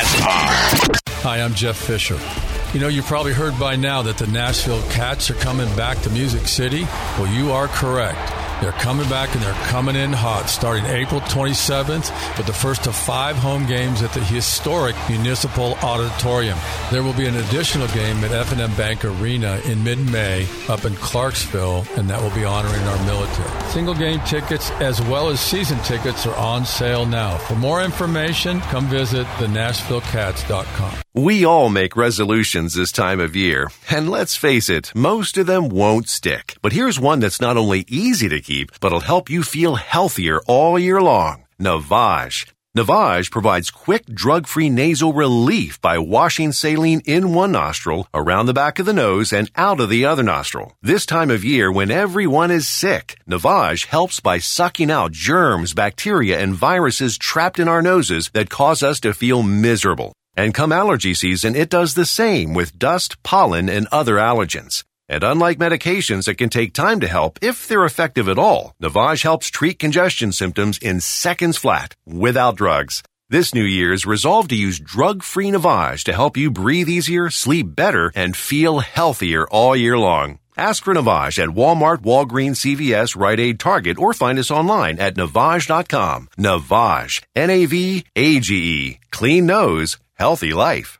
WNSR. Hi, I'm Jeff Fisher. You know, you've probably heard by now that the Nashville Cats are coming back to Music City. Well, you are correct. They're coming back and they're coming in hot starting April 27th with the first of five home games at the historic Municipal Auditorium. There will be an additional game at F&M Bank Arena in mid-May up in Clarksville, and that will be honoring our military. Single game tickets as well as season tickets are on sale now. For more information, come visit thenashvillecats.com. We all make resolutions this time of year, and let's face it, most of them won't stick. But here's one that's not only easy to keep, but'll help you feel healthier all year long. Navage. Navage provides quick drug-free nasal relief by washing saline in one nostril, around the back of the nose, and out of the other nostril. This time of year when everyone is sick, Navage helps by sucking out germs, bacteria, and viruses trapped in our noses that cause us to feel miserable. And come allergy season, it does the same with dust, pollen, and other allergens. And unlike medications that can take time to help, if they're effective at all, Navage helps treat congestion symptoms in seconds flat, without drugs. This New Year's, resolve to use drug-free Navage to help you breathe easier, sleep better, and feel healthier all year long. Ask for Navage at Walmart, Walgreens, CVS, Rite Aid, Target, or find us online at Navage.com. Navage. N-A-V-A-G-E. Clean nose, healthy life.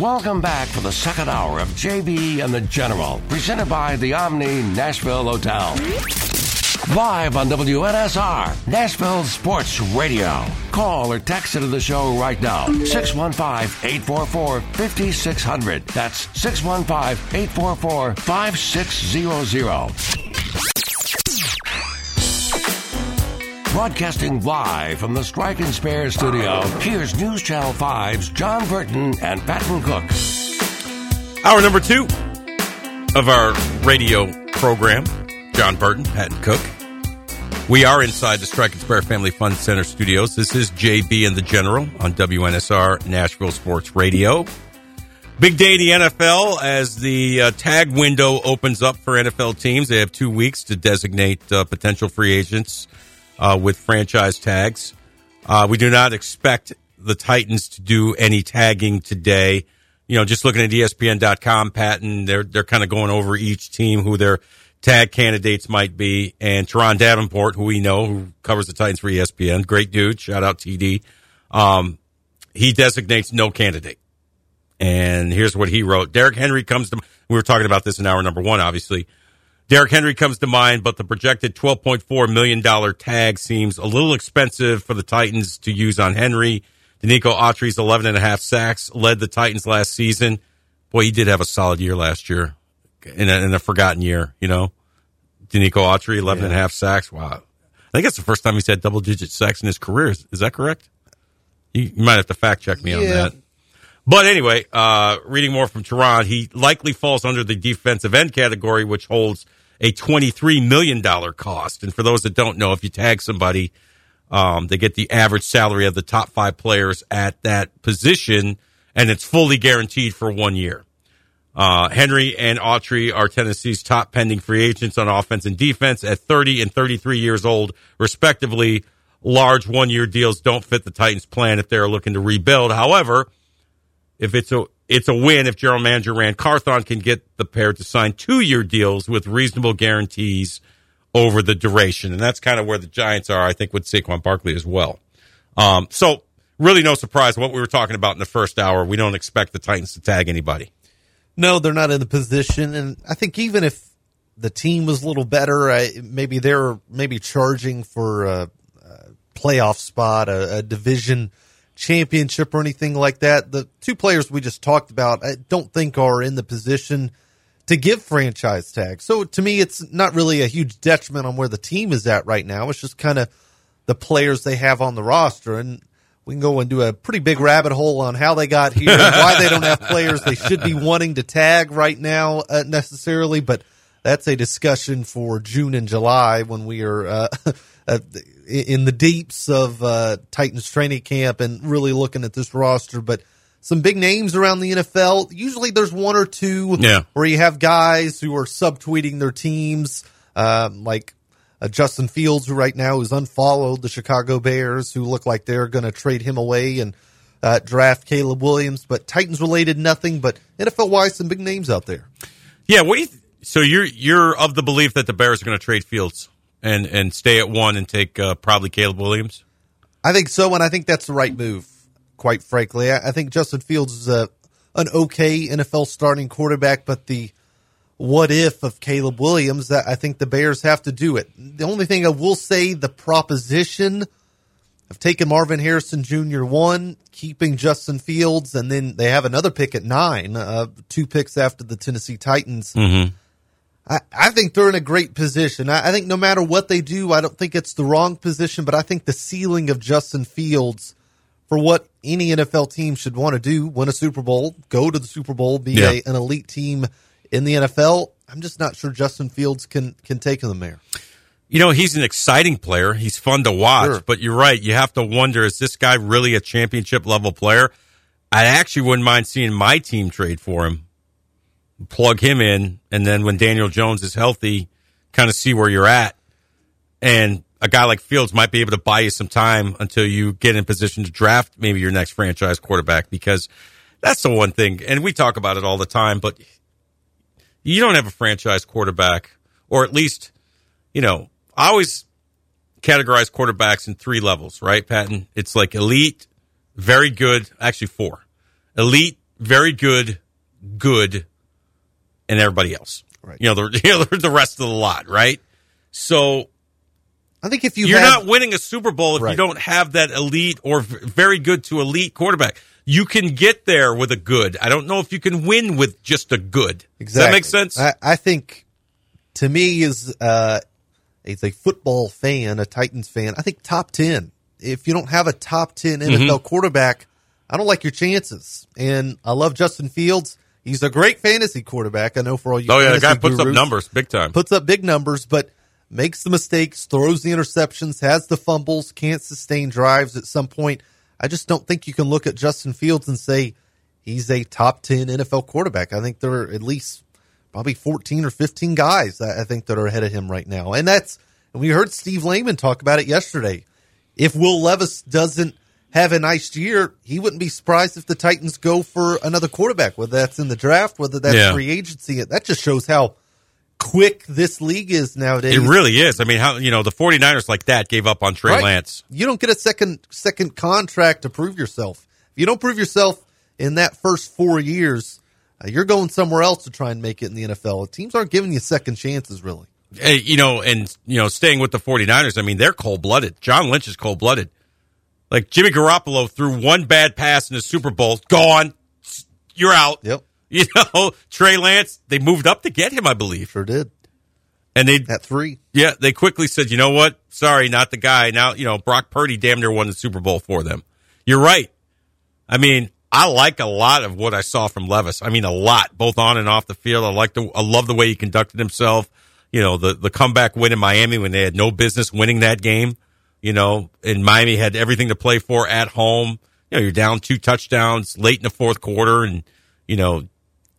Welcome back for the second hour of JB and the General, presented by the Omni Nashville Hotel. Live on WNSR, Nashville Sports Radio. Call or text into the show right now. 615-844-5600. That's 615-844-5600. Broadcasting live from the Strike and Spare studio, here's News Channel 5's John Burton and Patton Cook. Hour number two of our radio program. John Burton, Patton Cook. We are inside the Strike and Spare Family Fun Center studios. This is JB and the General on WNSR Nashville Sports Radio. Big day in the NFL as the uh, tag window opens up for NFL teams. They have two weeks to designate uh, potential free agents uh, with franchise tags. Uh, we do not expect the Titans to do any tagging today. You know, just looking at ESPN.com, Patton, they're they're kind of going over each team who their tag candidates might be, and Turron Davenport, who we know who covers the Titans for ESPN, great dude. Shout out TD. Um, he designates no candidate. And here's what he wrote. Derrick Henry comes to, we were talking about this in hour number one, obviously. Derrick Henry comes to mind, but the projected $12.4 million tag seems a little expensive for the Titans to use on Henry. Denico Autry's 11 and a half sacks led the Titans last season. Boy, he did have a solid year last year in a, in a forgotten year, you know. Denico Autry, 11 and a half sacks. Wow. I think that's the first time he's had double digit sacks in his career. Is, is that correct? You, you might have to fact check me on that. But anyway, uh, reading more from Turron, he likely falls under the defensive end category, which holds a $23 million cost. And for those that don't know, if you tag somebody, um, they get the average salary of the top five players at that position, and it's fully guaranteed for one year. Uh, Henry and Autry are Tennessee's top pending free agents on offense and defense at 30 and 33 years old, respectively. Large one year deals don't fit the Titans' plan if they're looking to rebuild. However, if it's a it's a win if general manager Ran Carthon can get the pair to sign two year deals with reasonable guarantees over the duration, and that's kind of where the Giants are, I think, with Saquon Barkley as well. Um, so really, no surprise what we were talking about in the first hour. We don't expect the Titans to tag anybody. No, they're not in the position, and I think even if the team was a little better, I, maybe they're maybe charging for a, a playoff spot, a, a division championship, or anything like that. The two players we just talked about, I don't think are in the position to give franchise tags. So to me, it's not really a huge detriment on where the team is at right now. It's just kind of the players they have on the roster, and we can go and do a pretty big rabbit hole on how they got here, why they don't have players they should be wanting to tag right now uh, necessarily. But that's a discussion for June and July when we are uh, uh, in the deeps of uh, Titans training camp and really looking at this roster. But some big names around the NFL. Usually, there's one or two Yeah. where you have guys who are subtweeting their teams, um, like uh, Justin Fields, who right now is unfollowed the Chicago Bears, who look like they're going to trade him away and uh, draft Caleb Williams. But Titans related, nothing. But NFL wise, some big names out there. Yeah, what do you? Th- so you're you're of the belief that the Bears are going to trade Fields and and stay at one and take uh, probably Caleb Williams. I think so, and I think that's the right move. Quite frankly, I, I think Justin Fields is a an okay NFL starting quarterback, but the what if of Caleb Williams, that I think the Bears have to do it. The only thing I will say, the proposition of taking Marvin Harrison Jr. one, keeping Justin Fields, and then they have another pick at nine, uh, two picks after the Tennessee Titans. Mm-hmm. I, I think they're in a great position. I, I think no matter what they do, I don't think it's the wrong position, but I think the ceiling of Justin Fields for what any NFL team should want to do, win a Super Bowl, go to the Super Bowl, be Yeah. a, an elite team in the NFL. I'm just not sure Justin Fields can can take them there. You know, he's an exciting player. He's fun to watch, Sure. but you're right. You have to wonder, is this guy really a championship level player? I actually wouldn't mind seeing my team trade for him, plug him in, and then when Daniel Jones is healthy, kind of see where you're at. And a guy like Fields might be able to buy you some time until you get in position to draft maybe your next franchise quarterback because that's the one thing. And we talk about it all the time, but you don't have a franchise quarterback, or at least, you know, I always categorize quarterbacks in three levels, right, Patton? It's like elite, very good, actually four. Elite, very good, good, and everybody else. Right. You know, the, you know, the rest of the lot, right? So I think if you you're have- not winning a Super Bowl if you don't have that elite or very good to elite quarterback. You can get there with a good. I don't know if you can win with just a good. Does that make sense? I, I think to me is uh as a football fan, a Titans fan, I think top ten. If you don't have a top 10 NFL Mhm. quarterback, I don't like your chances. And I love Justin Fields. He's a great fantasy quarterback. I know for all you. oh yeah, the guy puts up numbers big time. puts up big numbers, but makes the mistakes, throws the interceptions, has the fumbles, can't sustain drives at some point. I just don't think you can look at Justin Fields and say he's a top 10 NFL quarterback. I think there are at least probably 14 or 15 guys I I think that are ahead of him right now. And that's, and we heard Steve Lehman talk about it yesterday. If Will Levis doesn't have a nice year, he wouldn't be surprised if the Titans go for another quarterback, whether that's in the draft, whether that's Yeah. free agency. That just shows how quick this league is nowadays. It really is. I mean, how you know the 49ers like that gave up on Trey Right. Lance. You don't get a second second contract to prove yourself. If you don't prove yourself in that first four years, uh, you're going somewhere else to try and make it in the NFL. Teams aren't giving you second chances, really. Hey, you know, and you know, staying with the 49ers, I mean, they're cold blooded. John Lynch is cold blooded. Like Jimmy Garoppolo threw one bad pass in the Super Bowl, gone. You're out. Yep. You know, Trey Lance, they moved up to get him, I believe. Sure did. And they at three. Yeah, they quickly said, you know what? Sorry, not the guy. Now, you know, Brock Purdy damn near won the Super Bowl for them. You're right. I mean, I like a lot of what I saw from Levis. I mean, a lot, both on and off the field. I like the, I love the way he conducted himself. You know, the, the comeback win in Miami when they had no business winning that game. You know, and Miami had everything to play for at home. You know, you're down two touchdowns late in the fourth quarter and, you know,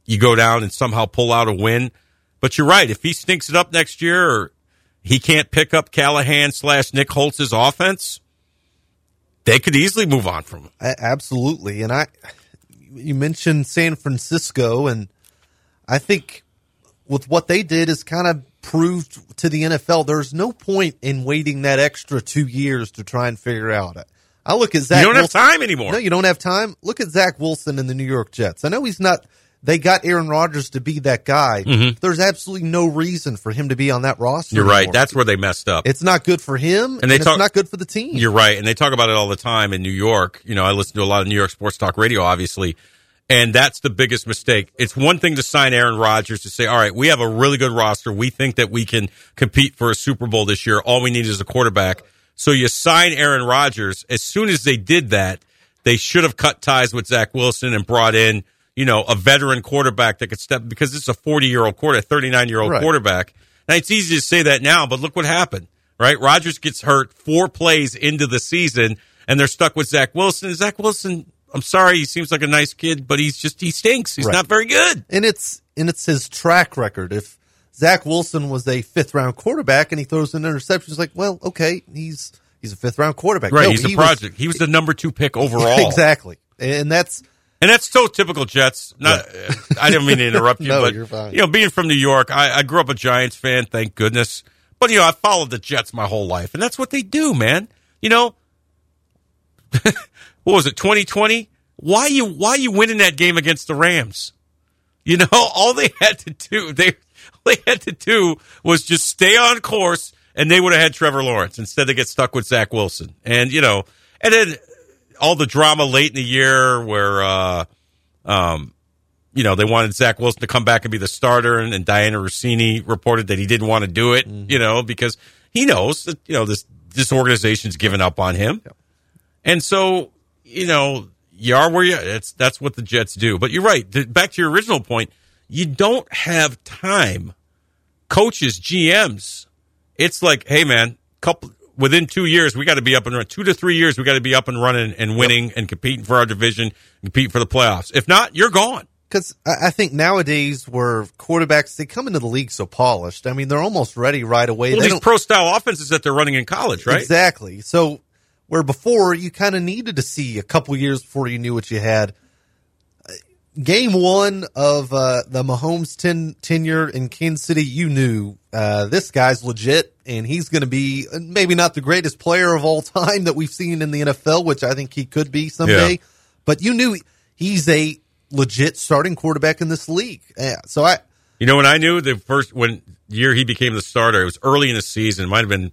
you go down and somehow pull out a win. But you're right. If he stinks it up next year he can't pick up Callahan slash Nick Holz's offense, they could easily move on from him. Absolutely. And I, you mentioned San Francisco, and I think with what they did is kind of proved to the NFL there's no point in waiting that extra two years to try and figure out it. I look at Zach. Wilson. You don't have time anymore. No, you don't have time. Look at Zach Wilson in the New York Jets. I know he's not. They got Aaron Rodgers to be that guy. Mhm. There's absolutely no reason for him to be on that roster. You're right. That's where they messed up. It's not good for him, and, they it's talk- not good for the team. You're right. And they talk about it all the time in New York. You know, I listen to a lot of New York sports talk radio, obviously. And that's the biggest mistake. It's one thing to sign Aaron Rodgers to say, all right, we have a really good roster. We think that we can compete for a Super Bowl this year. All we need is a quarterback. So you sign Aaron Rodgers. As soon as they did that, they should have cut ties with Zach Wilson and brought in, you know, a veteran quarterback that could step because this is a 40 year old quarter, 39 year old Right. quarterback. Now it's easy to say that now, but look what happened, right? Rodgers gets hurt four plays into the season and they're stuck with Zach Wilson. Zach Wilson, I'm sorry, he seems like a nice kid, but he's just, he stinks. He's Right. not very good. and it's and it's his track record. If Zach Wilson was a fifth round quarterback and he throws an interception, it's like, well, okay, he's he's a fifth round quarterback. Right. No, he's a he was- project. he was the number two pick overall. exactly, and that's And that's so typical Jets. Not, I didn't mean to interrupt you, No, but you're fine. you know, being from New York, I, I grew up a Giants fan, thank goodness. But you know, I followed the Jets my whole life, and that's what they do, man. You know, what was it, 2020? Why you why you winning that game against the Rams? You know, all they had to do they all they had to do was just stay on course, and they would have had Trevor Lawrence instead of get stuck with Zach Wilson. And you know, and then all the drama late in the year where uh um you know they wanted Zach Wilson to come back and be the starter and, and Dianna Russini reported that he didn't want to do it, you know, because he knows that you know this this organization's given up on him. And so, you know, you are where you it's that's what the Jets do. But you're right. Back to your original point, you don't have time. Coaches, GMs, it's like, hey man, couple within two years we got to be up and running. Two to three years we got to be up and running and winning and competing for our division, compete for the playoffs. If not, you're gone. Because I I think nowadays where quarterbacks they come into the league so polished. I mean, they're almost ready right away. Well, they these pro style offenses that they're running in college, right? exactly. So where before you kind of needed to see a couple years before you knew what you had. Uh, Game one of uh, the Mahomes ten, tenure in Kansas City, you knew uh, this guy's legit, and he's going to be uh, maybe not the greatest player of all time that we've seen in the NFL, which I think he could be someday. Yeah. But you knew he's a legit starting quarterback in this league. Yeah, so I, You know when I knew the first when year he became the starter, it was early in the season. It might have been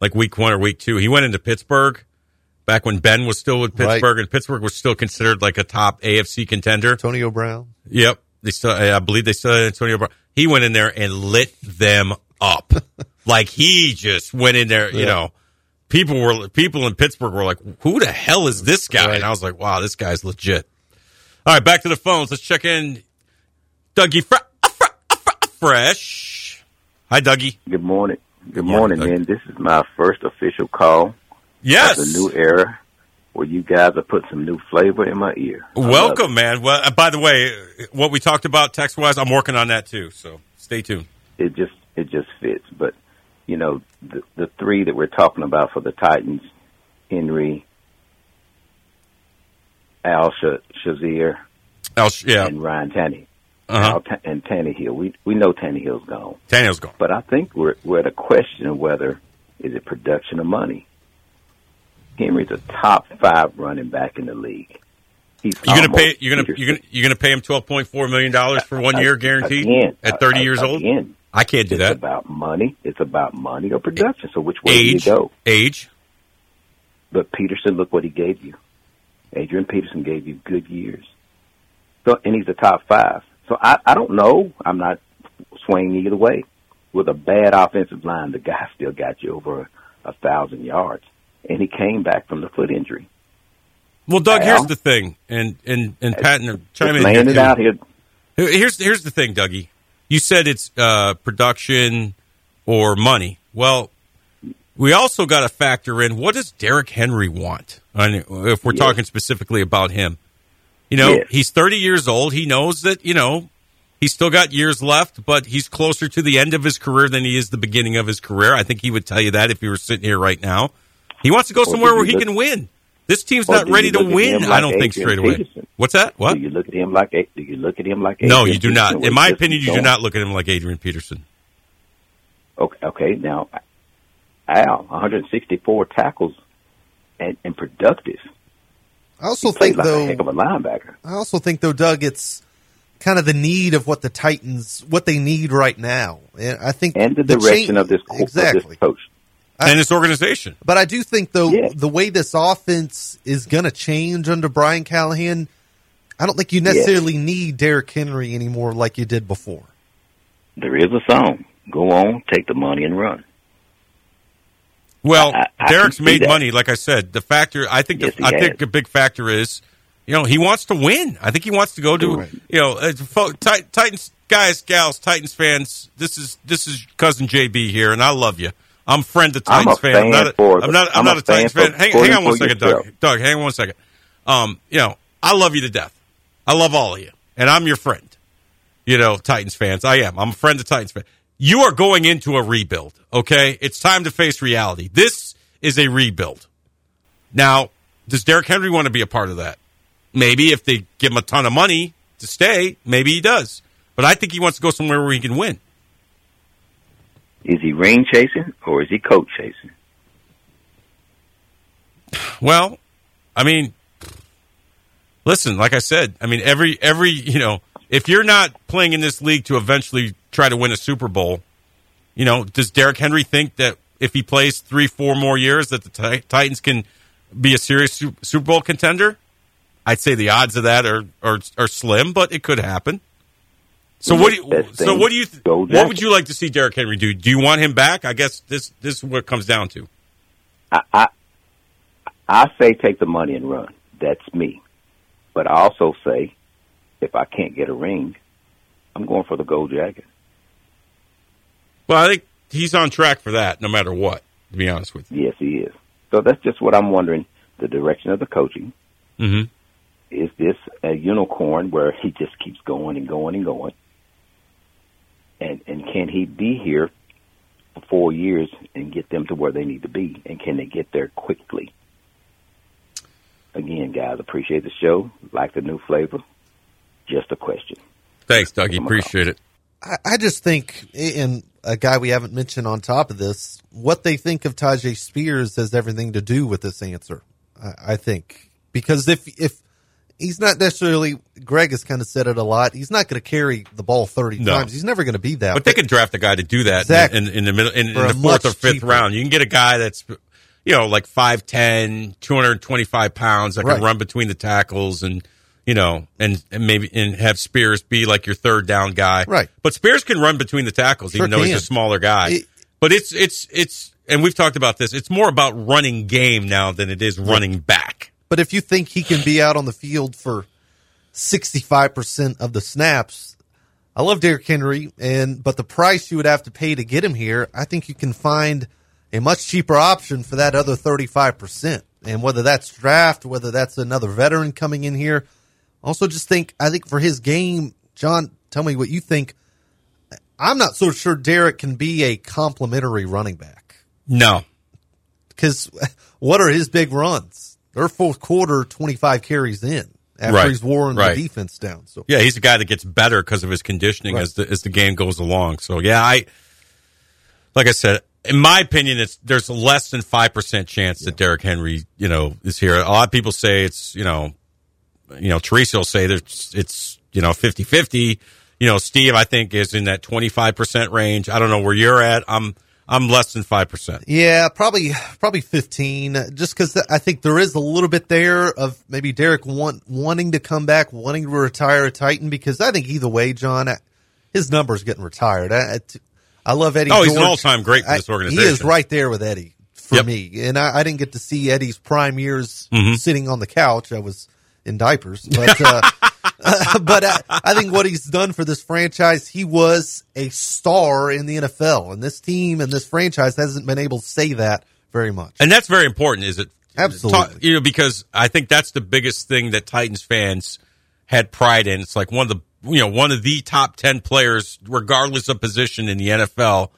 like week one or week two. He went into Pittsburgh back when Ben was still with Right. Pittsburgh, and Pittsburgh was still considered like a top AFC contender. Antonio Brown. Yep, they still. I believe they still had Antonio Brown. He went in there and lit them up. like he just went in there. You Yeah. know, people were people in Pittsburgh were like, "Who the hell is this guy?" And I was like, "Wow, this guy's legit." All right, back to the phones. Let's check in. Dougie Fre- uh, Fre- uh, Fre- uh, Fresh. Hi, Dougie. Good morning. Good morning, morning, man. This is my first official call. Yes. Of the new era where you guys have put some new flavor in my ear. I Welcome, man. Well, uh, by the way, what we talked about text wise, I'm working on that too. So stay tuned. It just it just fits. But you know, the the three that we're talking about for the Titans, Henry, Al Sh- Shazier, Al, yeah. and Ryan Tanny. Uh-huh. Al and Tannehill. We we know Tannehill's gone. Tannehill's gone. But I think we're we're at a question of whether is it production or money. Henry's a top five running back in the league. He's You're gonna pay. You're gonna you're gonna you're gonna pay him twelve point four million dollars for one year guaranteed Again, at thirty years old. again, I can't do it's that. It's about money. It's about money or production. So which way Age, do you go? age. But Peterson, look what he gave you. Adrian Peterson gave you good years. So, and he's a top five. So I, I don't know. I'm not swaying either way. With a bad offensive line, the guy still got you over a thousand yards, and he came back from the foot injury. Well, Doug, Al? here's the thing, and and and Patton, chime in laying it out here. Here's here's the thing, Dougie. You said it's uh, production or money. Well, we also got to factor in what does Derrick Henry want? Mean, if we're Yes. talking specifically about him, you know, Yes. he's 30 years old. He knows that you know he's still got years left, but he's closer to the end of his career than he is the beginning of his career. I think he would tell you that if he were sitting here right now. He wants to go somewhere where he look- can win. This team's not ready to win. him I don't think Adrian straight away. Peterson? What's that? What? Do you look at him like? Do you look at him like? No, you do Peterson, not. where In my opinion, you do don't- look at him like Adrian Peterson. Okay, okay. Now, Al, 164 tackles and, and productive. I also He think like though a heck of a linebacker. I also think though, Doug, it's kind of the need of what the Titans what they need right now. And I think And the, the direction change- of this co- of exactly. this coach. And this organization. But I do think though the way this offense is going to change under Brian Callahan, I don't think you necessarily need Derrick Henry anymore like you did before. There is a song. Go on, take the money and run. Well, I- I Derrick's can made that. money, like I said. The factor, I think, Yes, the, he I think has. a big factor is, you know, he wants to win. I think he wants to go to, you know, uh, Titans guys, gals, Titans fans. This is this is cousin JB here, and I love you. I'm friend a Titans fan. I'm not. A, for- I'm not. I'm, I'm not a a Titans fan fan. Hang, hang on one second, Doug. Doug, hang on one second. Um, you know, I love you to death. I love all of you, and I'm your friend. You know, Titans fans. I am. I'm a friend of Titans fans. You are going into a rebuild. Okay, it's time to face reality. This is a rebuild. Now, does Derrick Henry want to be a part of that? Maybe if they give him a ton of money to stay, maybe he does. But I think he wants to go somewhere where he can win. Is he ring chasing or is he coat chasing? Well, I mean, listen, like I said, I mean every every you know, if you're not playing in this league to eventually try to win a Super Bowl, you know, does Derrick Henry think that if he plays three, four more years, that the Ti- Titans can be a serious Super Bowl contender? I'd say the odds of that are are, are slim, but it could happen. So what do you, so what do you th- what would you like to see Derrick Henry do? Do you want him back? I guess this this is what it comes down to. I, I I say take the money and run. That's me. But I also say if I can't get a ring, I'm going for the gold jacket. Well, I think he's on track for that, no matter what. To be honest with you. Yes, he is. So that's just what I'm wondering. The direction of the coaching you. hmm is this a unicorn where he just keeps going and going and going? And and can he be here for four years and get them to where they need to be? And can they get there quickly? Again, guys, appreciate the show. Like the new flavor. Just a question. Thanks, Dougie. Appreciate it. I, I just think, and a guy we haven't mentioned on top of this, what they think of Tyjae Spears has everything to do with this answer. I, I think because if if he's not necessarily, Greg has kind of said it a lot. He's not going to carry the ball thirty No. times. He's never going to be that. But they can draft a guy to do that Exactly. in, in, in the middle, in, in the fourth or fifth cheaper. round. You can get a guy that's, you know, like 5'10", 225 pounds that Right. can run between the tackles and, you know, and, and maybe and have Spears be like your third down guy. Right. But Spears can run between the tackles, even Sure though he's a smaller guy. It- but it's it's it's and we've talked about this. It's more about running game now than it is running back. But if you think he can be out on the field for 65% of the snaps, I love Derrick Henry and but the price you would have to pay to get him here, I think you can find a much cheaper option for that other 35%. And whether that's draft, whether that's another veteran coming in here, also just think I think for his game, John, tell me what you think. I'm not so sure Derrick can be a complimentary running back No. because what are his big runs? They're fourth quarter, 25 carries in after Right, he's worn right. the defense down. So Yeah, he's a guy that gets better because of his conditioning Right. as the as the game goes along. So yeah, I like I said, in my opinion, it's there's less than five percent chance that Derrick Henry, you know, is here. A lot of people say it's you know, you know, Teresa will say that it's, you know 50-50. You know, Steve, I think is in that twenty five percent range. I don't know where you're at. I'm I'm less than five percent. yeah, probably probably 15. Just because I think there is a little bit there of maybe Derrick want, wanting to come back, wanting to retire a Titan. Because I think either way, John, I- his number's getting retired. I, I- I love Eddie. Oh, he's an all-time great for I- this He is right there with Eddie for Yep. me, and I, I didn't get to see Eddie's prime years Mhm. sitting on the couch. I was in diapers, but uh, but I, I think what he's done for this franchise, he was a star in the NFL, and this team and this franchise hasn't been able to say that very much. And that's very important, is it? Absolutely. You know, because I think that's the biggest thing that Titans fans had pride in. It's like one of the you know one of the top ten players, regardless of position in the NFL,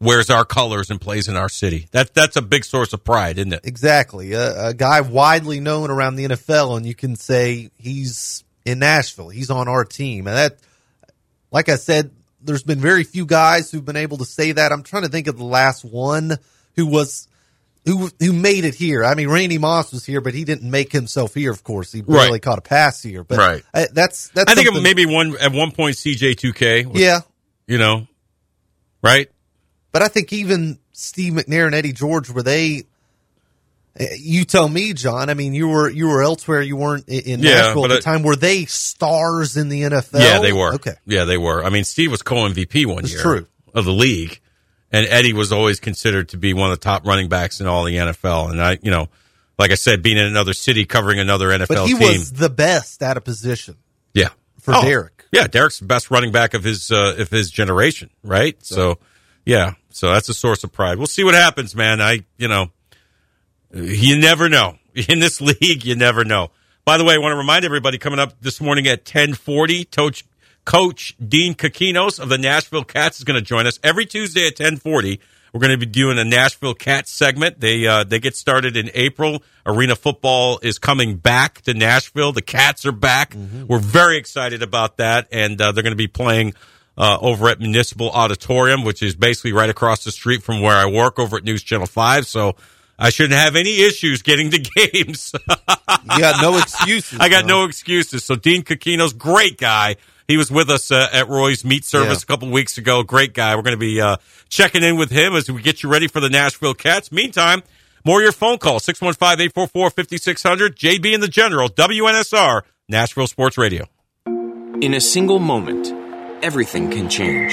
wears our colors and plays in our city. That that's a big source of pride, isn't it? Exactly, a, a guy widely known around the NFL, and you can say he's in Nashville. He's on our team, and that, like I said, there's been very few guys who've been able to say that. I'm trying to think of the last one who was. Who, who made it here? I mean, Randy Moss was here, but he didn't make himself here. Of course, he barely Right. caught a pass here. But Right. uh, that's that's. I think something- maybe one at one point CJ2K. Yeah. you know, right? But I think even Steve McNair and Eddie George were they. You tell me, John. I mean, you were you were elsewhere. You weren't in Yeah, Nashville at the it- time. Were they stars in the NFL? Yeah, they were. Okay, Yeah, they were. I mean, Steve was co-MVP one That's year true. of the league, and Eddie was always considered to be one of the top running backs in all the NFL. And I, you know, like I said, being in another city covering another NFL but he team, was the best at a position yeah, for Oh, Derrick. Yeah, Derrick's the best running back of his uh, of his generation, right? So, yeah, so that's a source of pride. We'll see what happens, man. I, you know, you never know in this league. You never know. By the way, I want to remind everybody coming up this morning at ten forty. Coach Coach Dean Kokinos of the Nashville Cats is going to join us every Tuesday at ten forty. We're going to be doing a Nashville Cats segment. They uh, they get started in April. Arena football is coming back to Nashville. The Cats are back. We're very excited about that, and uh, they're going to be playing uh, over at Municipal Auditorium, which is basically right across the street from where I work over at News Channel Five. So I shouldn't have any issues getting to games. You got no excuses. I got John. no excuses. So Dean Kokinos great guy. He was with us uh, at Roy's Meat Service Yeah. a couple weeks ago. Great guy. We're going to be uh, checking in with him as we get you ready for the Nashville Cats. Meantime, more of your phone call 615-844-5600. JB and the General, WNSR, Nashville Sports Radio. In a single moment, everything can change.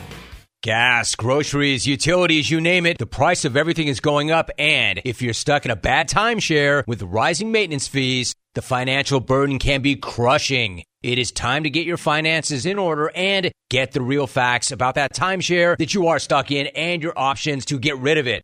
Gas, groceries, utilities, you name it, the price of everything is going up. And if you're stuck in a bad timeshare with rising maintenance fees, the financial burden can be crushing. It is time to get your finances in order and get the real facts about that timeshare that you are stuck in and your options to get rid of it.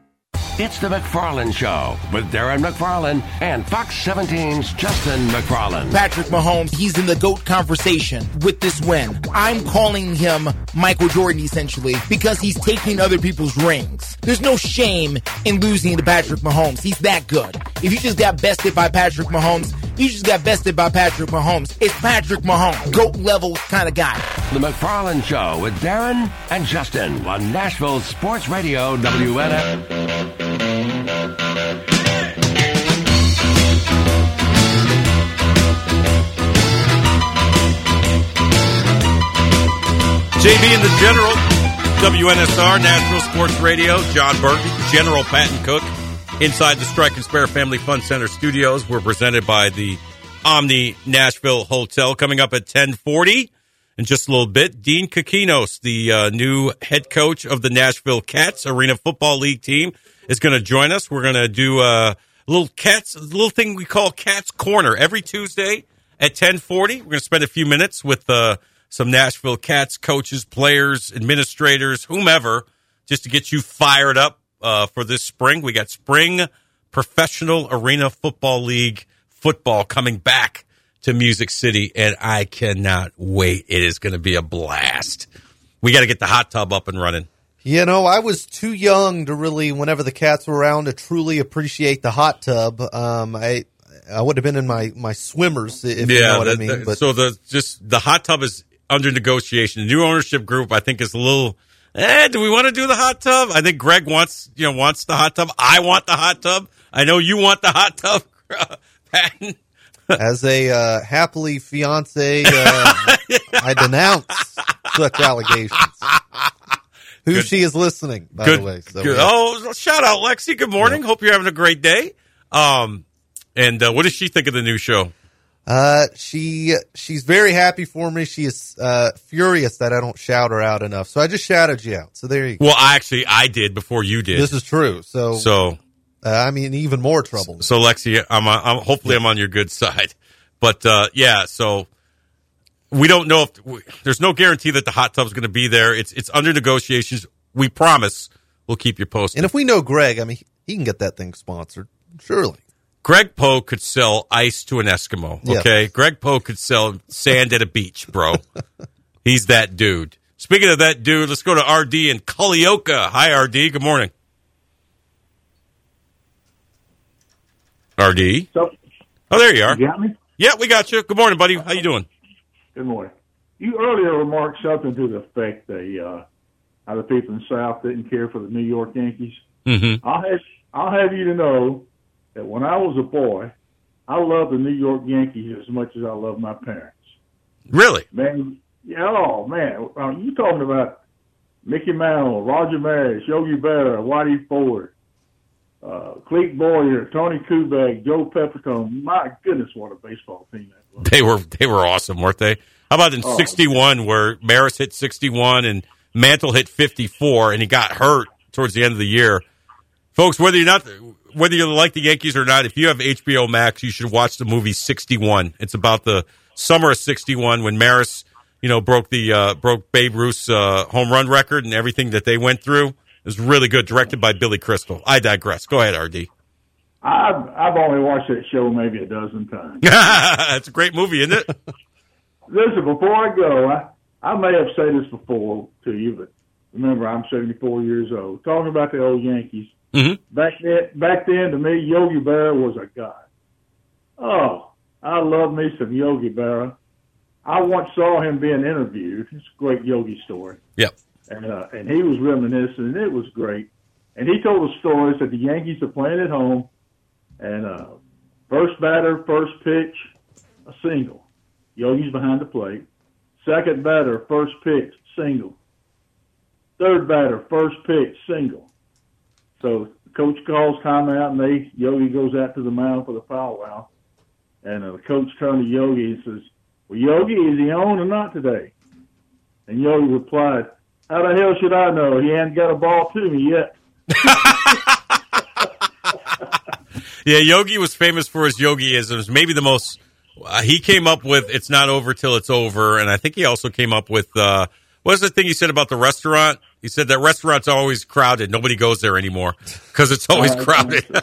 It's the McFarland Show with Darren McFarland and Fox 17's Justin McFarland. Patrick Mahomes, he's in the GOAT conversation with this win. I'm calling him Michael Jordan essentially because he's taking other people's rings. There's no shame in losing to Patrick Mahomes. He's that good. If you just got bested by Patrick Mahomes, you just got bested by Patrick Mahomes. It's Patrick Mahomes, GOAT level kind of guy. The McFarland Show with Darren and Justin on Nashville Sports Radio WNF. JB and the General, WNSR, Nashville Sports Radio, John Burton, General Patton Cook, inside the Strike and Spare Family Fun Center studios. We're presented by the Omni Nashville Hotel. Coming up at 1040 in just a little bit, Dean Kokinos, the uh, new head coach of the Nashville Cats Arena Football League team, is going to join us. We're going to do a little cats, a little thing we call Cats Corner every Tuesday at 1040. We're going to spend a few minutes with uh, some Nashville Cats coaches, players, administrators, whomever, just to get you fired up uh, for this spring. We got spring professional arena football league football coming back to Music City, and I cannot wait. It is going to be a blast. We got to get the hot tub up and running. You know, I was too young to really, whenever the cats were around, to truly appreciate the hot tub. Um, I I would have been in my my swimmers if you know what the- I mean. the- but so the just the hot tub is under negotiation. The new ownership group, I think, is a little. Eh, do we want to do the hot tub? I think Greg wants you know wants the hot tub. I want the hot tub. I know you want the hot tub, Patton. as a uh, happily fiance, uh, I denounce such allegations. Who Good. she is listening, by good, the way. So, good. yeah. Oh, shout out Lexi. Good morning. Hope you're having a great day. Um, and uh, what does she think of the new show? Uh, she she's very happy for me. She is uh, furious that I don't shout her out enough. So I just shouted you out. So there you go. Well, I actually I did before you did. This is true. So so uh, I mean, even more trouble. So Lexi, I'm, I'm hopefully I'm on your good side. But uh, yeah, so we don't know if we, there's no guarantee that the hot tub's going to be there. It's it's under negotiations. We promise we'll keep you posted. And if we know Greg, I mean, he can get that thing sponsored, surely. Greg Pogue could sell ice to an Eskimo. Yeah. Okay, Greg Pogue could sell sand at a beach, bro. He's that dude. Speaking of that dude, let's go to RD in Culleoka. Hi, RD. Good morning. RD. So, Oh, there you are. You got me? Yeah, we got you. Good morning, buddy. How you doing? Good morning. You earlier remarked something to the effect that uh, how the people in the South didn't care for the New York Yankees. Mm-hmm. I'll have I'll have you to know that when I was a boy, I loved the New York Yankees as much as I loved my parents. Really? Man, yeah, oh man, uh, you talking about Mickey Mantle, Roger Maris, Yogi Berra, Whitey Ford, uh, Clete Boyer, Tony Kubek, Joe Pepitone. My goodness, what a baseball team that was. They were they were awesome, weren't they? How about in Oh. '61 where Maris hit 61 and Mantle hit 54 and he got hurt towards the end of the year? Folks, whether you're not whether you like the Yankees or not, if you have HBO Max, you should watch the movie 61. It's about the summer of 61 when Maris, you know, broke the uh, broke Babe Ruth's uh, home run record and everything that they went through. It was really good, directed by Billy Crystal. I digress. Go ahead, RD. I've I've only watched that show maybe a dozen times. it's a great movie, isn't it? Listen, before I go, I, I may have said this before to you, but remember, I'm 74 years old. Talking about the old Yankees. Mm-hmm. Back then, back then, to me, Yogi Berra was a god. Oh, I love me some Yogi Berra. I once saw him being interviewed. It's a great Yogi story. Yep. And uh, and he was reminiscing, and it was great. And he told a story that the Yankees are playing at home, and uh, first batter, first pitch, a single. Yogi's behind the plate. Second batter, first pitch, single. Third batter, first pitch, single. So coach calls timeout, and they Yogi goes out to the mound for the foul wow. And uh, the coach turned to Yogi and says, "Well, Yogi, is he on or not today?" And Yogi replied, "How the hell should I know? He hadn't got a ball to me yet." Yeah, Yogi was famous for his yogiisms. Maybe the most uh, he came up with "It's not over till it's over," and I think he also came up with uh, what was the thing you said about the restaurant? He said that restaurant's always crowded. Nobody goes there anymore because it's always Uh, crowded.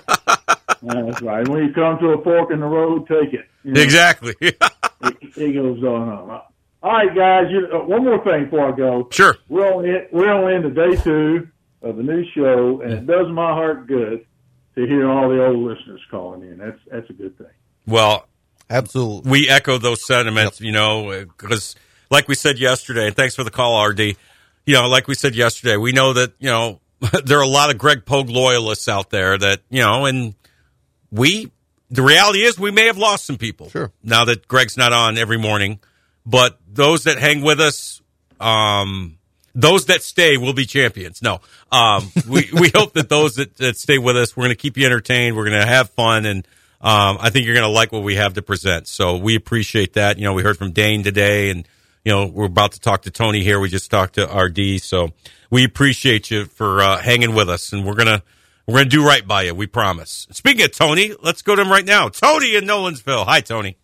That's right. When you come to a fork in the road, take it. You know? exactly. he, he goes on. on. All right, guys. You, uh, one more thing before I go. Sure. We're only we're only into day two of the new show, and it does my heart good to hear all the old listeners calling in. That's that's a good thing. Well, absolutely. We echo those sentiments, you know, because like we said yesterday, and thanks for the call, RD. You know, like we said yesterday, we know that, you know, there are a lot of Greg Pogue loyalists out there that, you know, and we, the reality is we may have lost some people. Sure. Now that Greg's not on every morning, but those that hang with us, um, those that stay will be champions. No, um, we, we hope that those that, that stay with us, we're going to keep you entertained. We're going to have fun. And, um, I think you're going to like what we have to present. So we appreciate that. You know, we heard from Dane today and, you know, we're about to talk to Tony here. We just talked to RD. So we appreciate you for, uh, hanging with us and we're going to, we're going to do right by you. We promise. Speaking of Tony, let's go to him right now. Tony in Nolensville. Hi, Tony.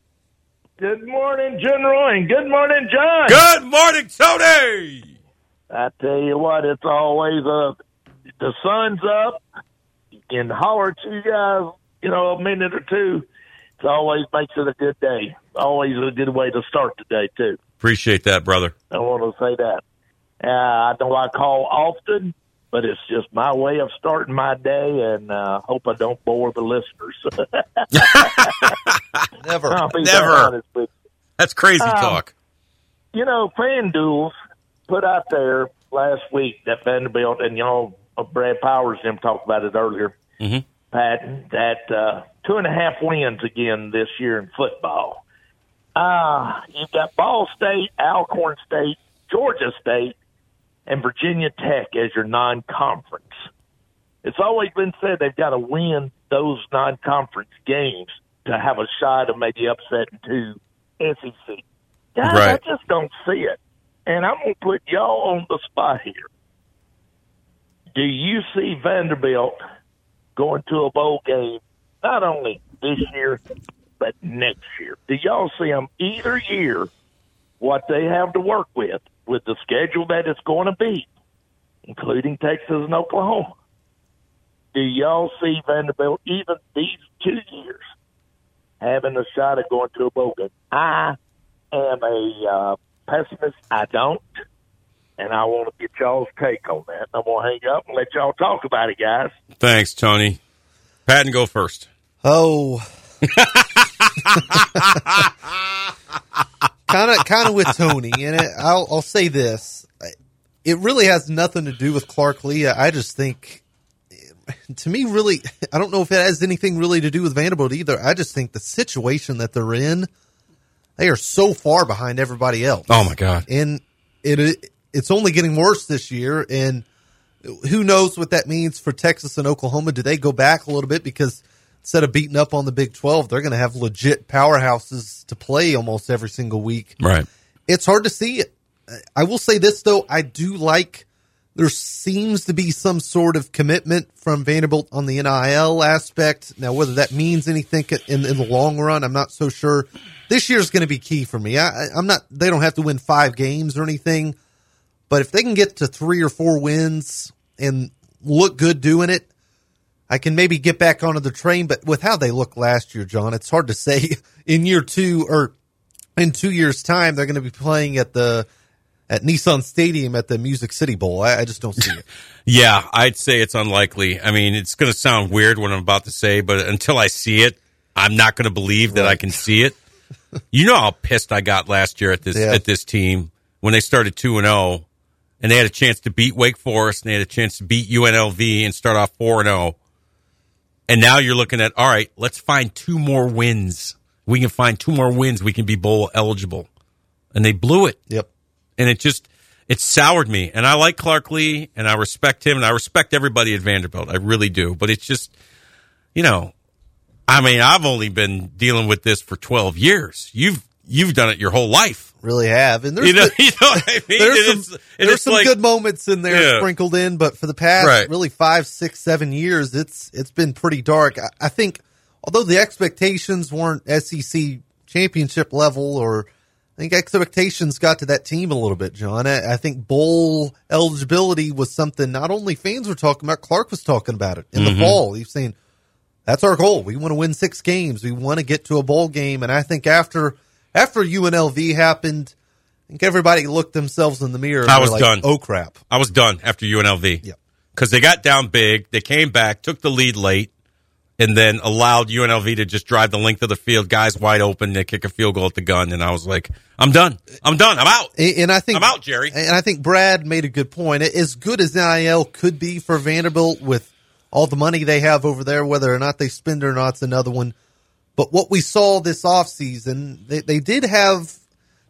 Good morning, General, and good morning, John. Good morning, Tony. I tell you what, it's always uh the sun's up. You can holler to you guys, you know, a minute or two. It always makes it a good day. Always a good way to start the day too. Appreciate that, brother. I want to say that. Uh, I know I call often, but it's just my way of starting my day, and uh, hope I don't bore the listeners. Never, never. honest with you. That's crazy Um, talk. You know, FanDuel put out there last week that Vanderbilt and y'all, uh, Brad Powers, them talked about it earlier. Mm-hmm. Patton, that uh, two and a half wins again this year in football. Uh, you've got Ball State, Alcorn State, Georgia State, and Virginia Tech as your non-conference. It's always been said they've got to win those non-conference games to have a shot of maybe upsetting two SEC. Guys, I just don't see it. And I'm going to put y'all on the spot here. Do you see Vanderbilt going to a bowl game not only this year, at next year? Do y'all see them either year what they have to work with, with the schedule that it's going to be, including Texas and Oklahoma? Do y'all see Vanderbilt even these two years having a shot at going to a bowl game? I am a uh, pessimist. I don't. And I want to get y'all's take on that. I'm going to hang up and let y'all talk about it, guys. Thanks, Tony. Patton, go first. Oh. kind of, kind of with Tony, and it, I'll, I'll say this: it really has nothing to do with Clark Lea. I just think, to me, really, I don't know if it has anything really to do with Vanderbilt either. I just think the situation that they're in, they are so far behind everybody else. Oh my god! And it it's only getting worse this year, and who knows what that means for Texas and Oklahoma? Do they go back a little bit because? Instead of beating up on the Big 12, they're going to have legit powerhouses to play almost every single week. Right. It's hard to see it. I will say this, though. I do like there seems to be some sort of commitment from Vanderbilt on the NIL aspect. Now, whether that means anything in, in the long run, I'm not so sure. This year is going to be key for me. I, I'm not, they don't have to win five games or anything, but if they can get to three or four wins and look good doing it, I can maybe get back onto the train, but with how they look last year, John, it's hard to say in year two or in two years' time they're going to be playing at the at Nissan Stadium at the Music City Bowl. I, I just don't see it. yeah, I'd say it's unlikely. I mean, it's going to sound weird what I'm about to say, but until I see it, I'm not going to believe that right. I can see it. you know how pissed I got last year at this yeah. at this team when they started two and zero, oh, and they had a chance to beat Wake Forest and they had a chance to beat UNLV and start off four and zero oh. And now you're looking at, all right, let's find two more wins. We can find two more wins. We can be bowl eligible. And they blew it. Yep. And it just, it soured me. And I like Clark Lea and I respect him and I respect everybody at Vanderbilt. I really do. But it's just, you know, I mean, I've only been dealing with this for 12 years. You've, you've done it your whole life. Really have, and there's you know, you know what I mean. there's some, there's some like, good moments in there yeah. sprinkled in, but for the past right. really five, six, seven years, it's it's been pretty dark. I, I, think, although the expectations weren't SEC championship level, or I think expectations got to that team a little bit, John. I, I think bowl eligibility was something not only fans were talking about, Clark was talking about it in mm-hmm. the fall. He's saying that's our goal. We want to win six games. We want to get to a bowl game, and I think after after UNLV happened, I think everybody looked themselves in the mirror. I was like, done. Oh crap! I was done after UNLV. Yeah, because they got down big, they came back, took the lead late, and then allowed UNLV to just drive the length of the field, guys wide open, they kick a field goal at the gun, and I was like, I'm done. I'm done. I'm out. And I think I'm out, Jerry. And I think Brad made a good point. As good as NIL could be for Vanderbilt with all the money they have over there, whether or not they spend it or not, it's another one. But what we saw this offseason, they, they did have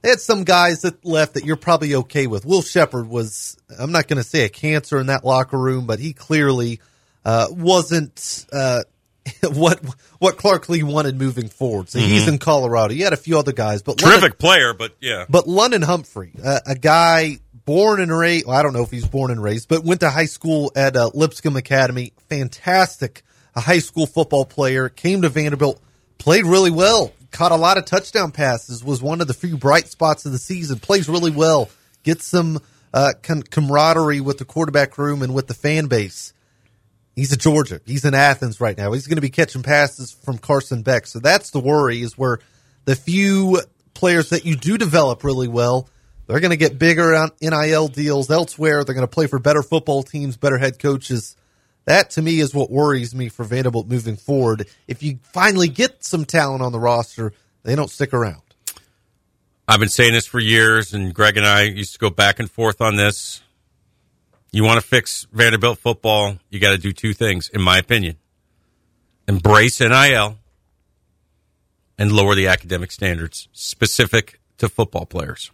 they had some guys that left that you're probably okay with. Will Sheppard was I'm not going to say a cancer in that locker room, but he clearly uh, wasn't uh, what what Clark Lea wanted moving forward. So mm-hmm. he's in Colorado. He had a few other guys, but terrific London, player, but yeah. But London Humphrey, uh, a guy born and raised. Well, I don't know if he's born and raised, but went to high school at uh, Lipscomb Academy. Fantastic, a high school football player. Came to Vanderbilt played really well. Caught a lot of touchdown passes. Was one of the few bright spots of the season. Plays really well. Gets some uh, camaraderie with the quarterback room and with the fan base. He's at Georgia. He's in Athens right now. He's going to be catching passes from Carson Beck. So that's the worry is where the few players that you do develop really well, they're going to get bigger on NIL deals elsewhere. They're going to play for better football teams, better head coaches. That to me is what worries me for Vanderbilt moving forward. If you finally get some talent on the roster, they don't stick around. I've been saying this for years, and Greg and I used to go back and forth on this. You want to fix Vanderbilt football, you got to do two things, in my opinion embrace NIL and lower the academic standards specific to football players.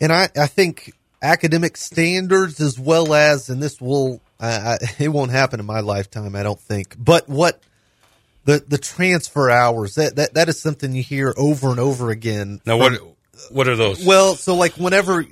And I, I think academic standards as well as, and this will I, I, it won't happen in my lifetime, I don't think. But what the the transfer hours that that that is something you hear over and over again. Now, from, what what are those? Well, so like whenever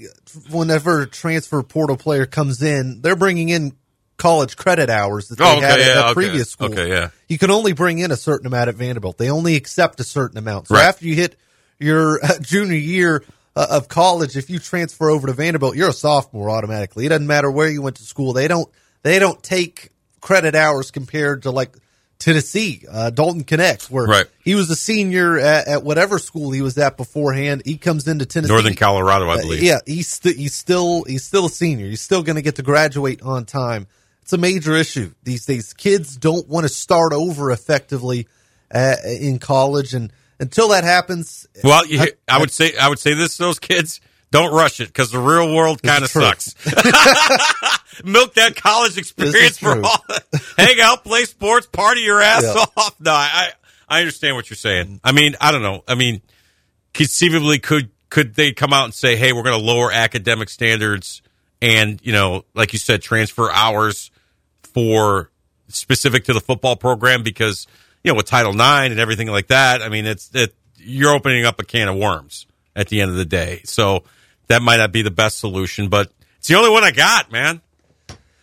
whenever transfer portal player comes in, they're bringing in college credit hours that they Oh, okay, had at, yeah, at okay. previous school. Okay, yeah. You can only bring in a certain amount at Vanderbilt. They only accept a certain amount. So Right. after you hit your uh, junior year uh, of college, if you transfer over to Vanderbilt, you're a sophomore automatically. It doesn't matter where you went to school. They don't they don't take credit hours compared to like Tennessee, uh, Dalton Knecht, where Right. he was a senior at, at whatever school he was at beforehand. He comes into Tennessee, Northern Colorado, I Uh, believe. yeah, he's st- he's still he's still a senior. He's still going to get to graduate on time. It's a major issue these days. Kids don't want to start over effectively uh, in college, and until that happens, Well, you, I, would say I would say this: to those kids don't rush it because the real world kind of sucks. Milk that college experience for true. all. Hang out, play sports, party your ass Yeah. off. No, I I understand what you're saying. I mean, I don't know. I mean, conceivably, could could they come out and say, "Hey, we're going to lower academic standards," and you know, like you said, transfer hours for specific to the football program because you know with Title IX and everything like that. I mean, it's it you're opening up a can of worms at the end of the day. So that might not be the best solution, but it's the only one I got, man.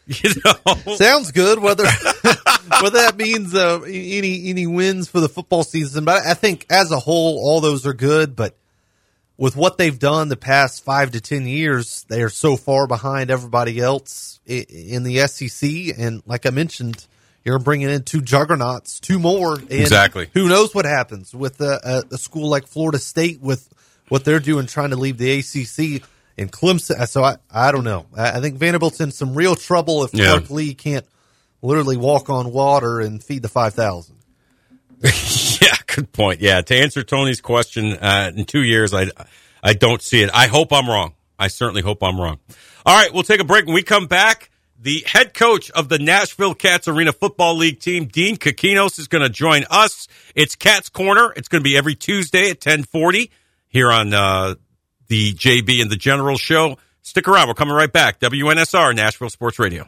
You know, sounds good. Whether whether that means uh, any any wins for the football season, but I think as a whole, all those are good. But with what they've done the past five to ten years, they are so far behind everybody else in the SEC. And like I mentioned, you're bringing in two juggernauts, two more. And Exactly. Who knows what happens with a, a, a school like Florida State with what they're doing, trying to leave the ACC. And Clemson, so I, I don't know. I, I think Vanderbilt's in some real trouble if Yeah. Clark Lea can't literally walk on water and feed the 5,000. yeah, good point. Yeah, to answer Tony's question, uh, in two years, I I don't see it. I hope I'm wrong. I certainly hope I'm wrong. All right, we'll take a break. When we come back, the head coach of the Nashville Cats Arena Football League team, Dean Kokinos, is going to join us. It's Cats Corner. It's going to be every Tuesday at 1040 here on uh, the JB and the General show. Stick around. We're coming right back. WNSR, Nashville Sports Radio.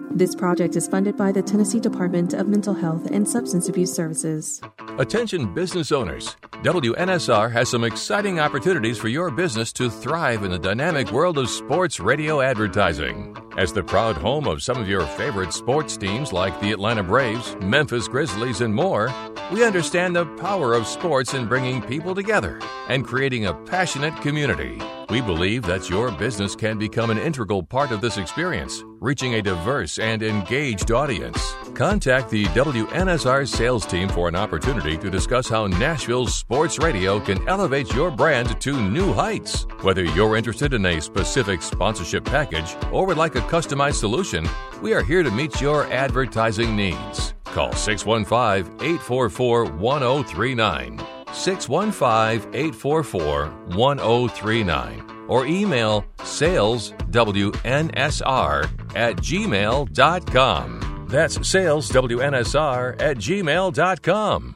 This project is funded by the Tennessee Department of Mental Health and Substance Abuse Services. Attention business owners. WNSR has some exciting opportunities for your business to thrive in the dynamic world of sports radio advertising. As the proud home of some of your favorite sports teams like the Atlanta Braves, Memphis Grizzlies, and more, we understand the power of sports in bringing people together and creating a passionate community. We believe that your business can become an integral part of this experience, reaching a diverse and engaged audience. Contact the WNSR sales team for an opportunity to discuss how Nashville's sports radio can elevate your brand to new heights. Whether you're interested in a specific sponsorship package or would like a customized solution, we are here to meet your advertising needs. Call 615 844 1039. 615 844 1039 or email saleswnsr at gmail.com. That's saleswnsr at gmail.com.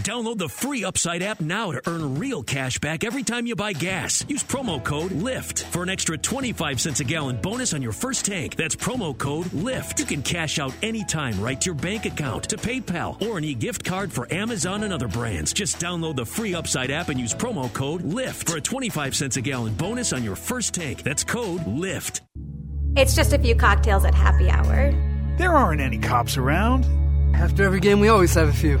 Download the free Upside app now to earn real cash back every time you buy gas. Use promo code LIFT for an extra 25 cents a gallon bonus on your first tank. That's promo code LIFT. You can cash out anytime right to your bank account, to PayPal, or an e gift card for Amazon and other brands. Just download the free Upside app and use promo code LIFT for a 25 cents a gallon bonus on your first tank. That's code LIFT. It's just a few cocktails at happy hour. There aren't any cops around. After every game, we always have a few.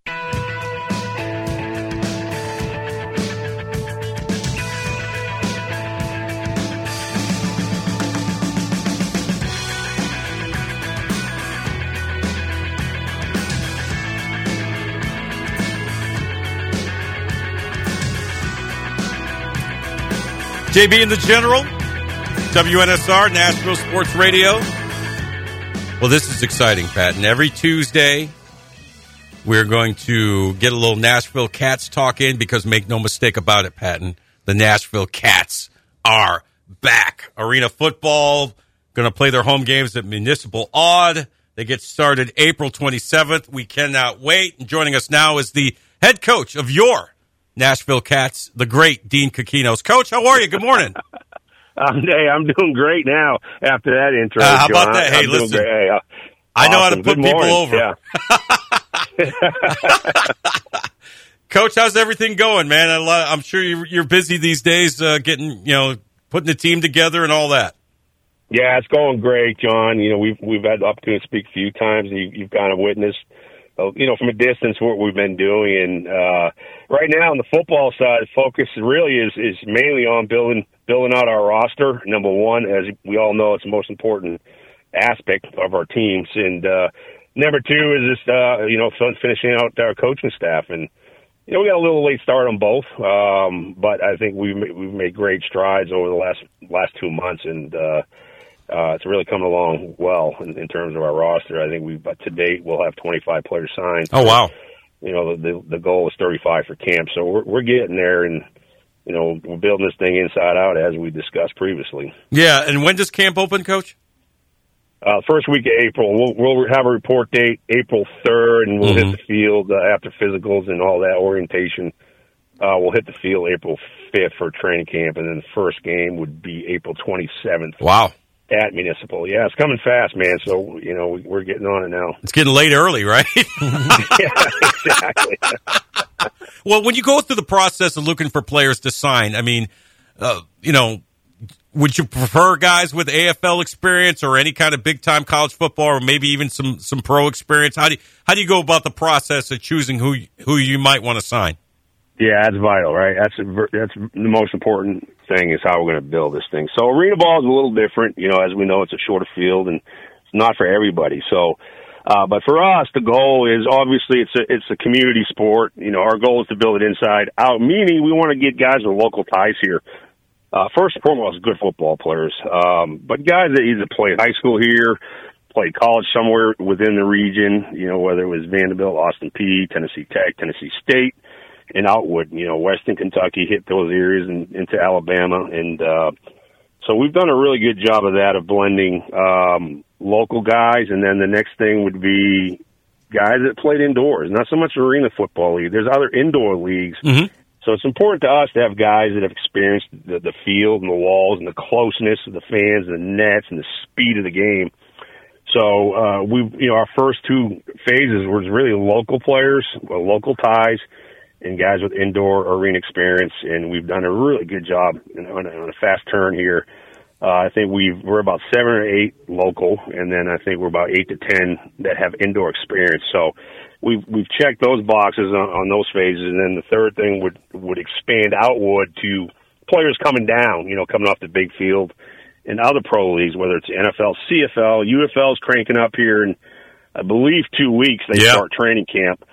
JB and the General, WNSR, Nashville Sports Radio. Well, this is exciting, Pat. And every Tuesday, we're going to get a little Nashville Cats talk in because make no mistake about it, Patton, the Nashville Cats are back. Arena football, going to play their home games at Municipal Aud. They get started April 27th. We cannot wait. And joining us now is the head coach of your Nashville Cats, the great Dean Kokinos. Coach, how are you? Good morning. Um, hey, I'm doing great now after that intro. Uh, how John. about that? Hey, I'm listen. Hey, uh, I know how to put Good people morning. over. Yeah. Coach, how's everything going, man? I I'm sure you're, you're busy these days, uh, getting you know putting the team together and all that. Yeah, it's going great, John. You know, we've we've had the opportunity to speak a few times, and you, you've kind of witnessed, uh, you know, from a distance what we've been doing. And uh, right now, on the football side, focus really is is mainly on building building out our roster. Number one, as we all know, it's the most important aspect of our teams. And uh, number two is just uh, you know fin- finishing out our coaching staff and. You know, we got a little late start on both, um, but I think we've ma- we've made great strides over the last last two months, and uh, uh, it's really coming along well in, in terms of our roster. I think we, but to date, we'll have 25 players signed. Oh wow! You know, the the, goal is 35 for camp, so we're we're getting there, and you know, we're building this thing inside out as we discussed previously. Yeah, and when does camp open, Coach? Uh, first week of April, we'll, we'll have a report date April 3rd, and we'll Mhm. hit the field uh, after physicals and all that orientation. Uh, we'll hit the field April 5th for training camp, and then the first game would be April 27th. Wow. At Municipal. Yeah, it's coming fast, man. So, you know, we- we're getting on it now. It's getting late early, right? yeah, exactly. well, when you go through the process of looking for players to sign, I mean, uh, you know, would you prefer guys with AFL experience or any kind of big time college football, or maybe even some some pro experience? How do you, how do you go about the process of choosing who who you might want to sign? Yeah, that's vital, right? That's a, that's the most important thing is how we're going to build this thing. So arena ball is a little different, you know. As we know, it's a shorter field and it's not for everybody. So, uh, but for us, the goal is obviously it's a it's a community sport. You know, our goal is to build it inside out. Meaning, we want to get guys with local ties here. Uh, first and foremost, good football players, um, but guys that either played high school here, played college somewhere within the region. You know, whether it was Vanderbilt, Austin Peay, Tennessee Tech, Tennessee State and Outwood, you know, Western Kentucky hit those areas and into Alabama. And, uh, so we've done a really good job of that, of blending, um, local guys. And then the next thing would be guys that played indoors, not so much arena football league. There's other indoor leagues. So it's important to us to have guys that have experienced the, the field and the walls and the closeness of the fans and the nets and the speed of the game. So, uh, we, you know, our first two phases was really local players, uh, local ties, and guys with indoor arena experience, and we've done a really good job on, a, on a fast turn here. Uh, I think we've we're about seven or eight local, and then I think we're about eight to ten that have indoor experience. So we've we've checked those boxes on, on those phases, and then the third thing would would expand outward to players coming down, you know, coming off the big field and other pro leagues, whether it's NFL, CFL, UFL's cranking up here, and I believe two weeks they start training camp.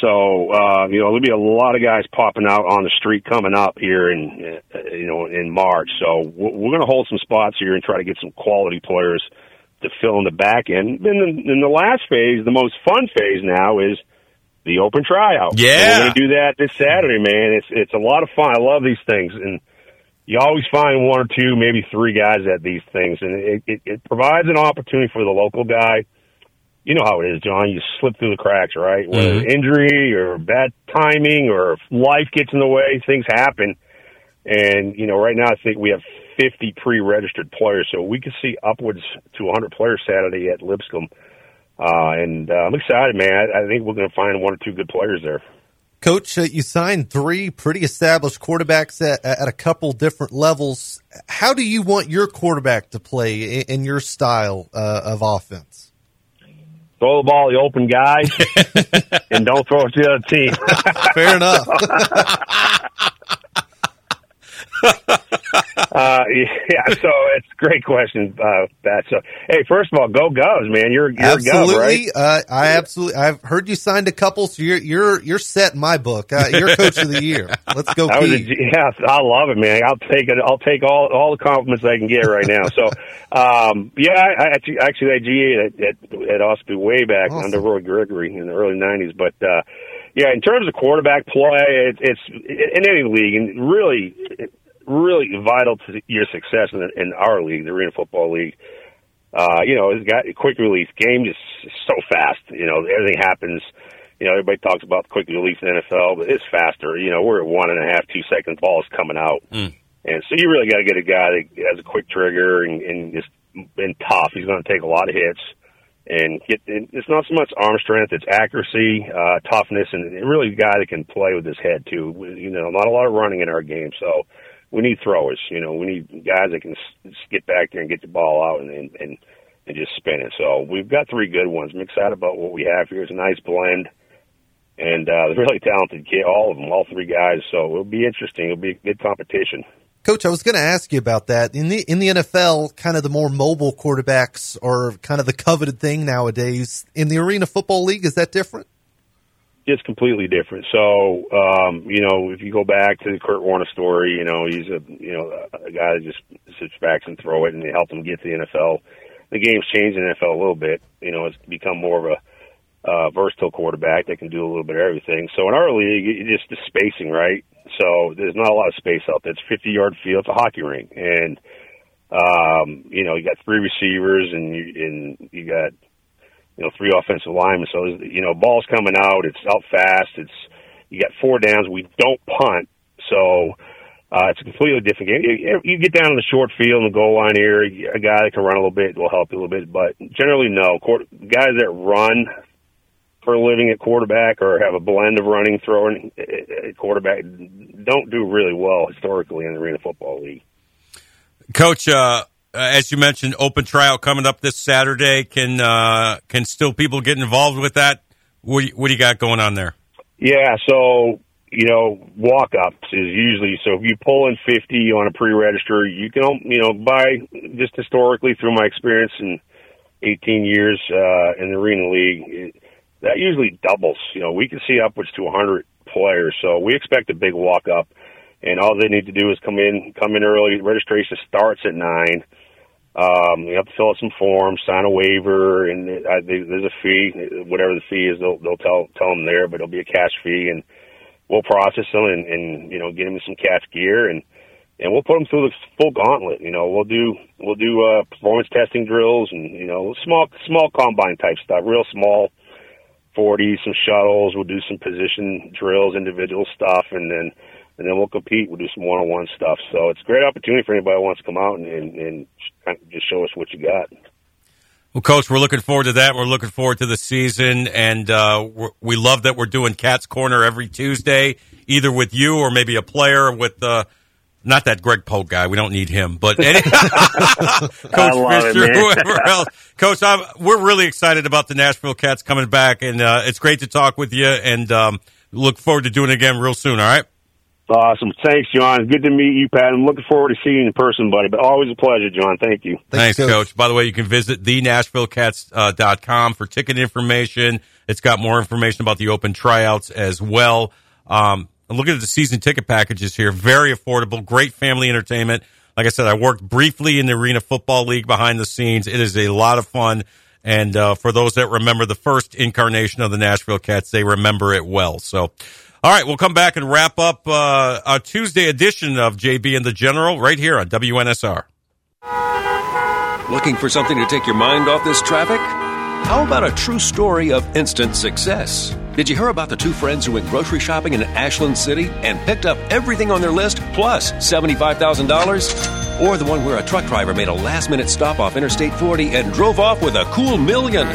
So uh, you know there'll be a lot of guys popping out on the street coming up here in uh, you know in March. So we're, going to hold some spots here and try to get some quality players to fill in the back end. Then in, in the last phase, the most fun phase now is the open tryout. Yeah. And we're going to do that this Saturday, man. It's it's a lot of fun. I love these things, and you always find one or two, maybe three guys at these things, and it, it, it provides an opportunity for the local guy. You know how it is, John. You slip through the cracks, right? Whether Mhm. injury or bad timing or if life gets in the way, things happen. And you know, right now I think we have 50 pre-registered players, so we could see upwards to 100 players Saturday at Lipscomb. Uh, and uh, I'm excited, man. I, I think we're going to find one or two good players there. Coach, uh, you signed three pretty established quarterbacks at, at a couple different levels. How do you want your quarterback to play in, in your style uh, of offense? Throw the ball to the open guy, and don't throw it to the other team. Fair enough. uh, yeah, so it's a great question, uh, Pat. So, hey, first of all, go Govs, man. You're you're a Gov, absolutely, right? uh, I absolutely. I've heard you signed a couple, so you're you're you're set in my book. Uh, you're coach of the year. Let's go, I was a yeah, I love it, man. I'll take it. I'll take all all the compliments I can get right now. So, um, yeah, I, I actually actually I GA at at, at Osby way back Awesome. under Roy Gregory in the early '90s. But uh, yeah, in terms of quarterback play, it, it's in any league, and really, really vital to your success in, in our league, the Arena Football League. Uh, you know, it's got a quick release game, just so fast. You know, everything happens. You know, everybody talks about quick release in the NFL, but it's faster. You know, we're at one and a half, two seconds, ball's coming out. And so you really got to get a guy that has a quick trigger and, and just and tough. He's going to take a lot of hits and get. And it's not so much arm strength; it's accuracy, uh, toughness, and really a guy that can play with his head too. You know, not a lot of running in our game, so we need throwers. You know, we need guys that can get back there and get the ball out and and and, and just spin it. So we've got three good ones. I'm excited about what we have here. It's a nice blend. And uh, they're really talented kid, all of them, all three guys. So it'll be interesting. It'll be a good competition. Coach, I was going to ask you about that. In the in the NFL, kind of the more mobile quarterbacks are kind of the coveted thing nowadays. In the Arena Football League, is that different? It's completely different. So, um, you know, if you go back to the Kurt Warner story, you know, he's a you know a guy that just sits back and throw it, and helped him get to the NFL. The game's changed in the NFL a little bit. You know, it's become more of a uh, versatile quarterback that can do a little bit of everything. So in our league, it, it's just the spacing, right? So there's not a lot of space out there. It's 50 yard field. It's a hockey rink, and um, you know, you got three receivers, and you and you got you know, three offensive linemen. So, you know, ball's coming out. It's out fast. It's, you got four downs. We don't punt. So, uh, it's a completely different game. You, you get down in the short field and the goal line here, a guy that can run a little bit will help you a little bit. But generally, no. Quarter, guys that run for a living at quarterback or have a blend of running, throwing at quarterback don't do really well historically in the Arena Football League. Coach, uh, uh, as you mentioned, open tryout coming up this Saturday. Can uh, can still people get involved with that? What do you, what do you got going on there? Yeah, so you know, walk ups is usually so if you pull in fifty on a pre register, you can you know by just historically through my experience in eighteen years uh, in the arena league, it, that usually doubles. You know, we can see upwards to hundred players, so we expect a big walk up. And all they need to do is come in, come in early. Registration starts at nine. Um, you have to fill out some forms, sign a waiver, and I, there's a fee. Whatever the fee is, they'll they'll tell tell them there, but it'll be a cash fee, and we'll process them and, and you know get them some cash gear, and and we'll put them through the full gauntlet. You know, we'll do we'll do uh, performance testing drills, and you know small small combine type stuff, real small. 40, some shuttles. We'll do some position drills, individual stuff, and then and then we'll compete. We'll do some one-on-one stuff. So it's a great opportunity for anybody who wants to come out and, and, and just show us what you got. Well, Coach, we're looking forward to that. We're looking forward to the season, and uh, we're, we love that we're doing Cat's Corner every Tuesday, either with you or maybe a player with uh, not that Greg Pogue guy. We don't need him, but any, Coach Fisher, whoever else. Coach, I'm, we're really excited about the Nashville Cats coming back, and uh, it's great to talk with you. And um, look forward to doing it again real soon. All right. Awesome. Thanks, John. Good to meet you, Pat. I'm looking forward to seeing you in person, buddy. But always a pleasure, John. Thank you. Thanks, Coach. By the way, you can visit thenashvillecats.com for ticket information. It's got more information about the open tryouts as well. Um, looking at the season ticket packages here. Very affordable, great family entertainment. Like I said, I worked briefly in the Arena Football League behind the scenes. It is a lot of fun. And uh, for those that remember the first incarnation of the Nashville Cats, they remember it well. So, all right, we'll come back and wrap up uh, our Tuesday edition of JB and the General right here on WNSR. Looking for something to take your mind off this traffic? How about a true story of instant success? Did you hear about the two friends who went grocery shopping in Ashland City and picked up everything on their list plus $75,000? Or the one where a truck driver made a last minute stop off Interstate 40 and drove off with a cool million?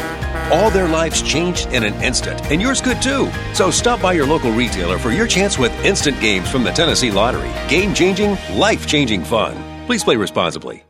All their lives changed in an instant, and yours could too. So stop by your local retailer for your chance with instant games from the Tennessee Lottery. Game changing, life changing fun. Please play responsibly.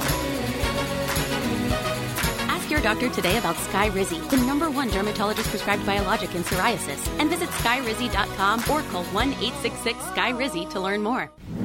Your doctor today about Skyrizi, the number one dermatologist prescribed biologic in psoriasis, and visit skyrizi.com or call 1 866 Skyrizi to learn more.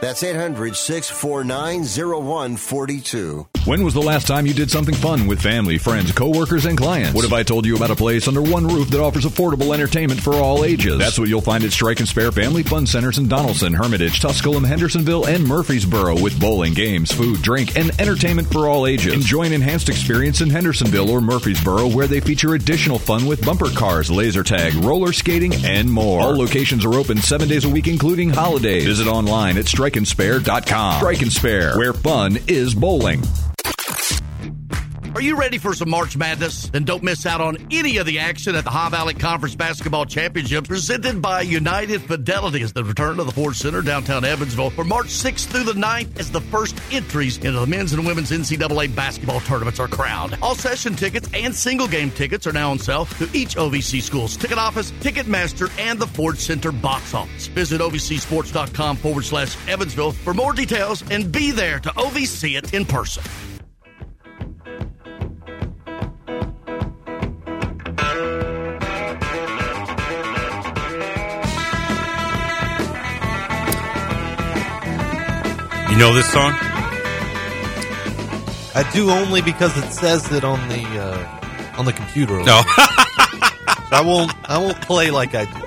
That's 800 649 0142. When was the last time you did something fun with family, friends, coworkers, and clients? What if I told you about a place under one roof that offers affordable entertainment for all ages? That's what you'll find at Strike and Spare Family Fun Centers in Donelson, Hermitage, Tusculum, Hendersonville, and Murfreesboro with bowling, games, food, drink, and entertainment for all ages. Enjoy an enhanced experience in Hendersonville or Murfreesboro where they feature additional fun with bumper cars, laser tag, roller skating, and more. All locations are open seven days a week, including holidays. Visit online at strikeandspare.com. Strike and Spare, where fun is bowling. Are you ready for some March Madness? Then don't miss out on any of the action at the Ohio Valley Conference Basketball Championship presented by United Fidelity as the return to the Ford Center downtown Evansville for March 6th through the 9th as the first entries into the men's and women's NCAA basketball tournaments are crowned. All session tickets and single game tickets are now on sale through each OVC school's ticket office, Ticketmaster, and the Ford Center box office. Visit OVCsports.com forward slash Evansville for more details and be there to OVC it in person. Know this song? I do only because it says it on the uh, on the computer. No. I won't. I won't play like I do.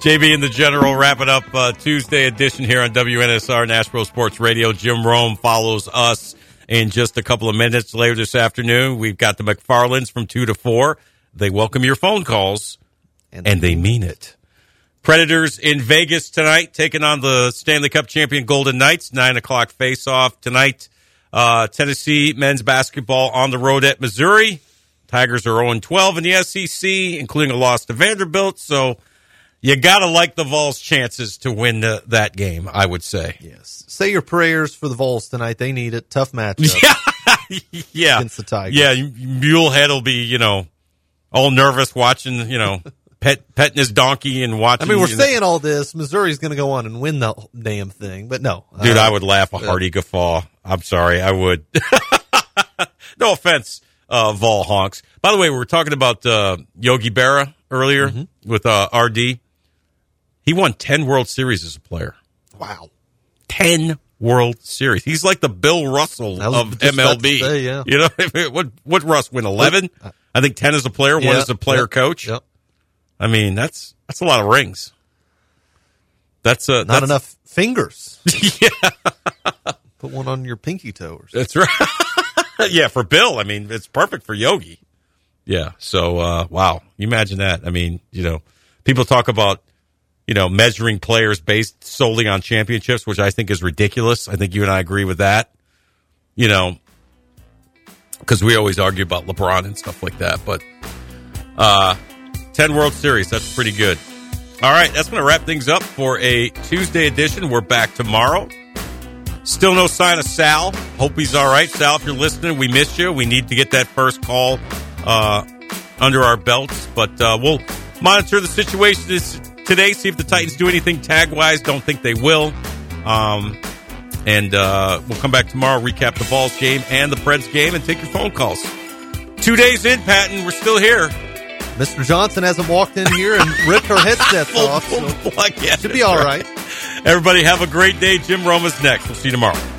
JB and the General wrapping up uh, Tuesday edition here on WNSR Nashville Sports Radio. Jim Rome follows us in just a couple of minutes later this afternoon. We've got the McFarlands from 2 to 4. They welcome your phone calls, and, and they mean it. Predators in Vegas tonight, taking on the Stanley Cup champion Golden Knights. Nine o'clock face-off tonight. Uh, Tennessee men's basketball on the road at Missouri. Tigers are 0-12 in the SEC, including a loss to Vanderbilt. So you got to like the Vols' chances to win the, that game, I would say. Yes. Say your prayers for the Vols tonight. They need it. Tough matchup. Yeah. yeah. Against the Tigers. Yeah. Mulehead will be, you know, all nervous watching, you know, pet petting his donkey and watching. I mean, we're you know- saying all this. Missouri's going to go on and win the damn thing, but no, Dude, Uh, I would laugh a hearty guffaw. I'm sorry, I would. no offense, uh, Vol honks. By the way, we were talking about uh, Yogi Berra earlier Mm-hmm. with uh, RD. He won ten World Series as a player. Wow, ten World Series. He's like the Bill Russell of just about to MLB. say, yeah. You know what? What Russ win? Eleven? I think ten as a player, one Yeah, as a player yep, coach. Yep. I mean, that's that's a lot of rings. That's uh, not that's, enough fingers. yeah, put one on your pinky toe. Or something. That's right. yeah, for Bill, I mean, it's perfect for Yogi. Yeah. So, uh, wow. You imagine that. I mean, you know, people talk about, you know, measuring players based solely on championships, which I think is ridiculous. I think you and I agree with that. You know, because we always argue about LeBron and stuff like that. But, uh, 10 World Series, that's pretty good. All right, that's going to wrap things up for a Tuesday edition. We're back tomorrow. Still no sign of Sal. Hope he's all right. Sal, if you're listening, we miss you. We need to get that first call uh, under our belts, but uh, we'll monitor the situation this, today, see if the Titans do anything tag wise. Don't think they will. Um, and uh, we'll come back tomorrow, recap the Vols game and the Preds game, and take your phone calls. Two days in, Patton, we're still here. Mr. Johnson hasn't walked in here and ripped her headsets oh, off. full so yeah, should be all right. right. Everybody have a great day. Jim Rome's next. We'll see you tomorrow.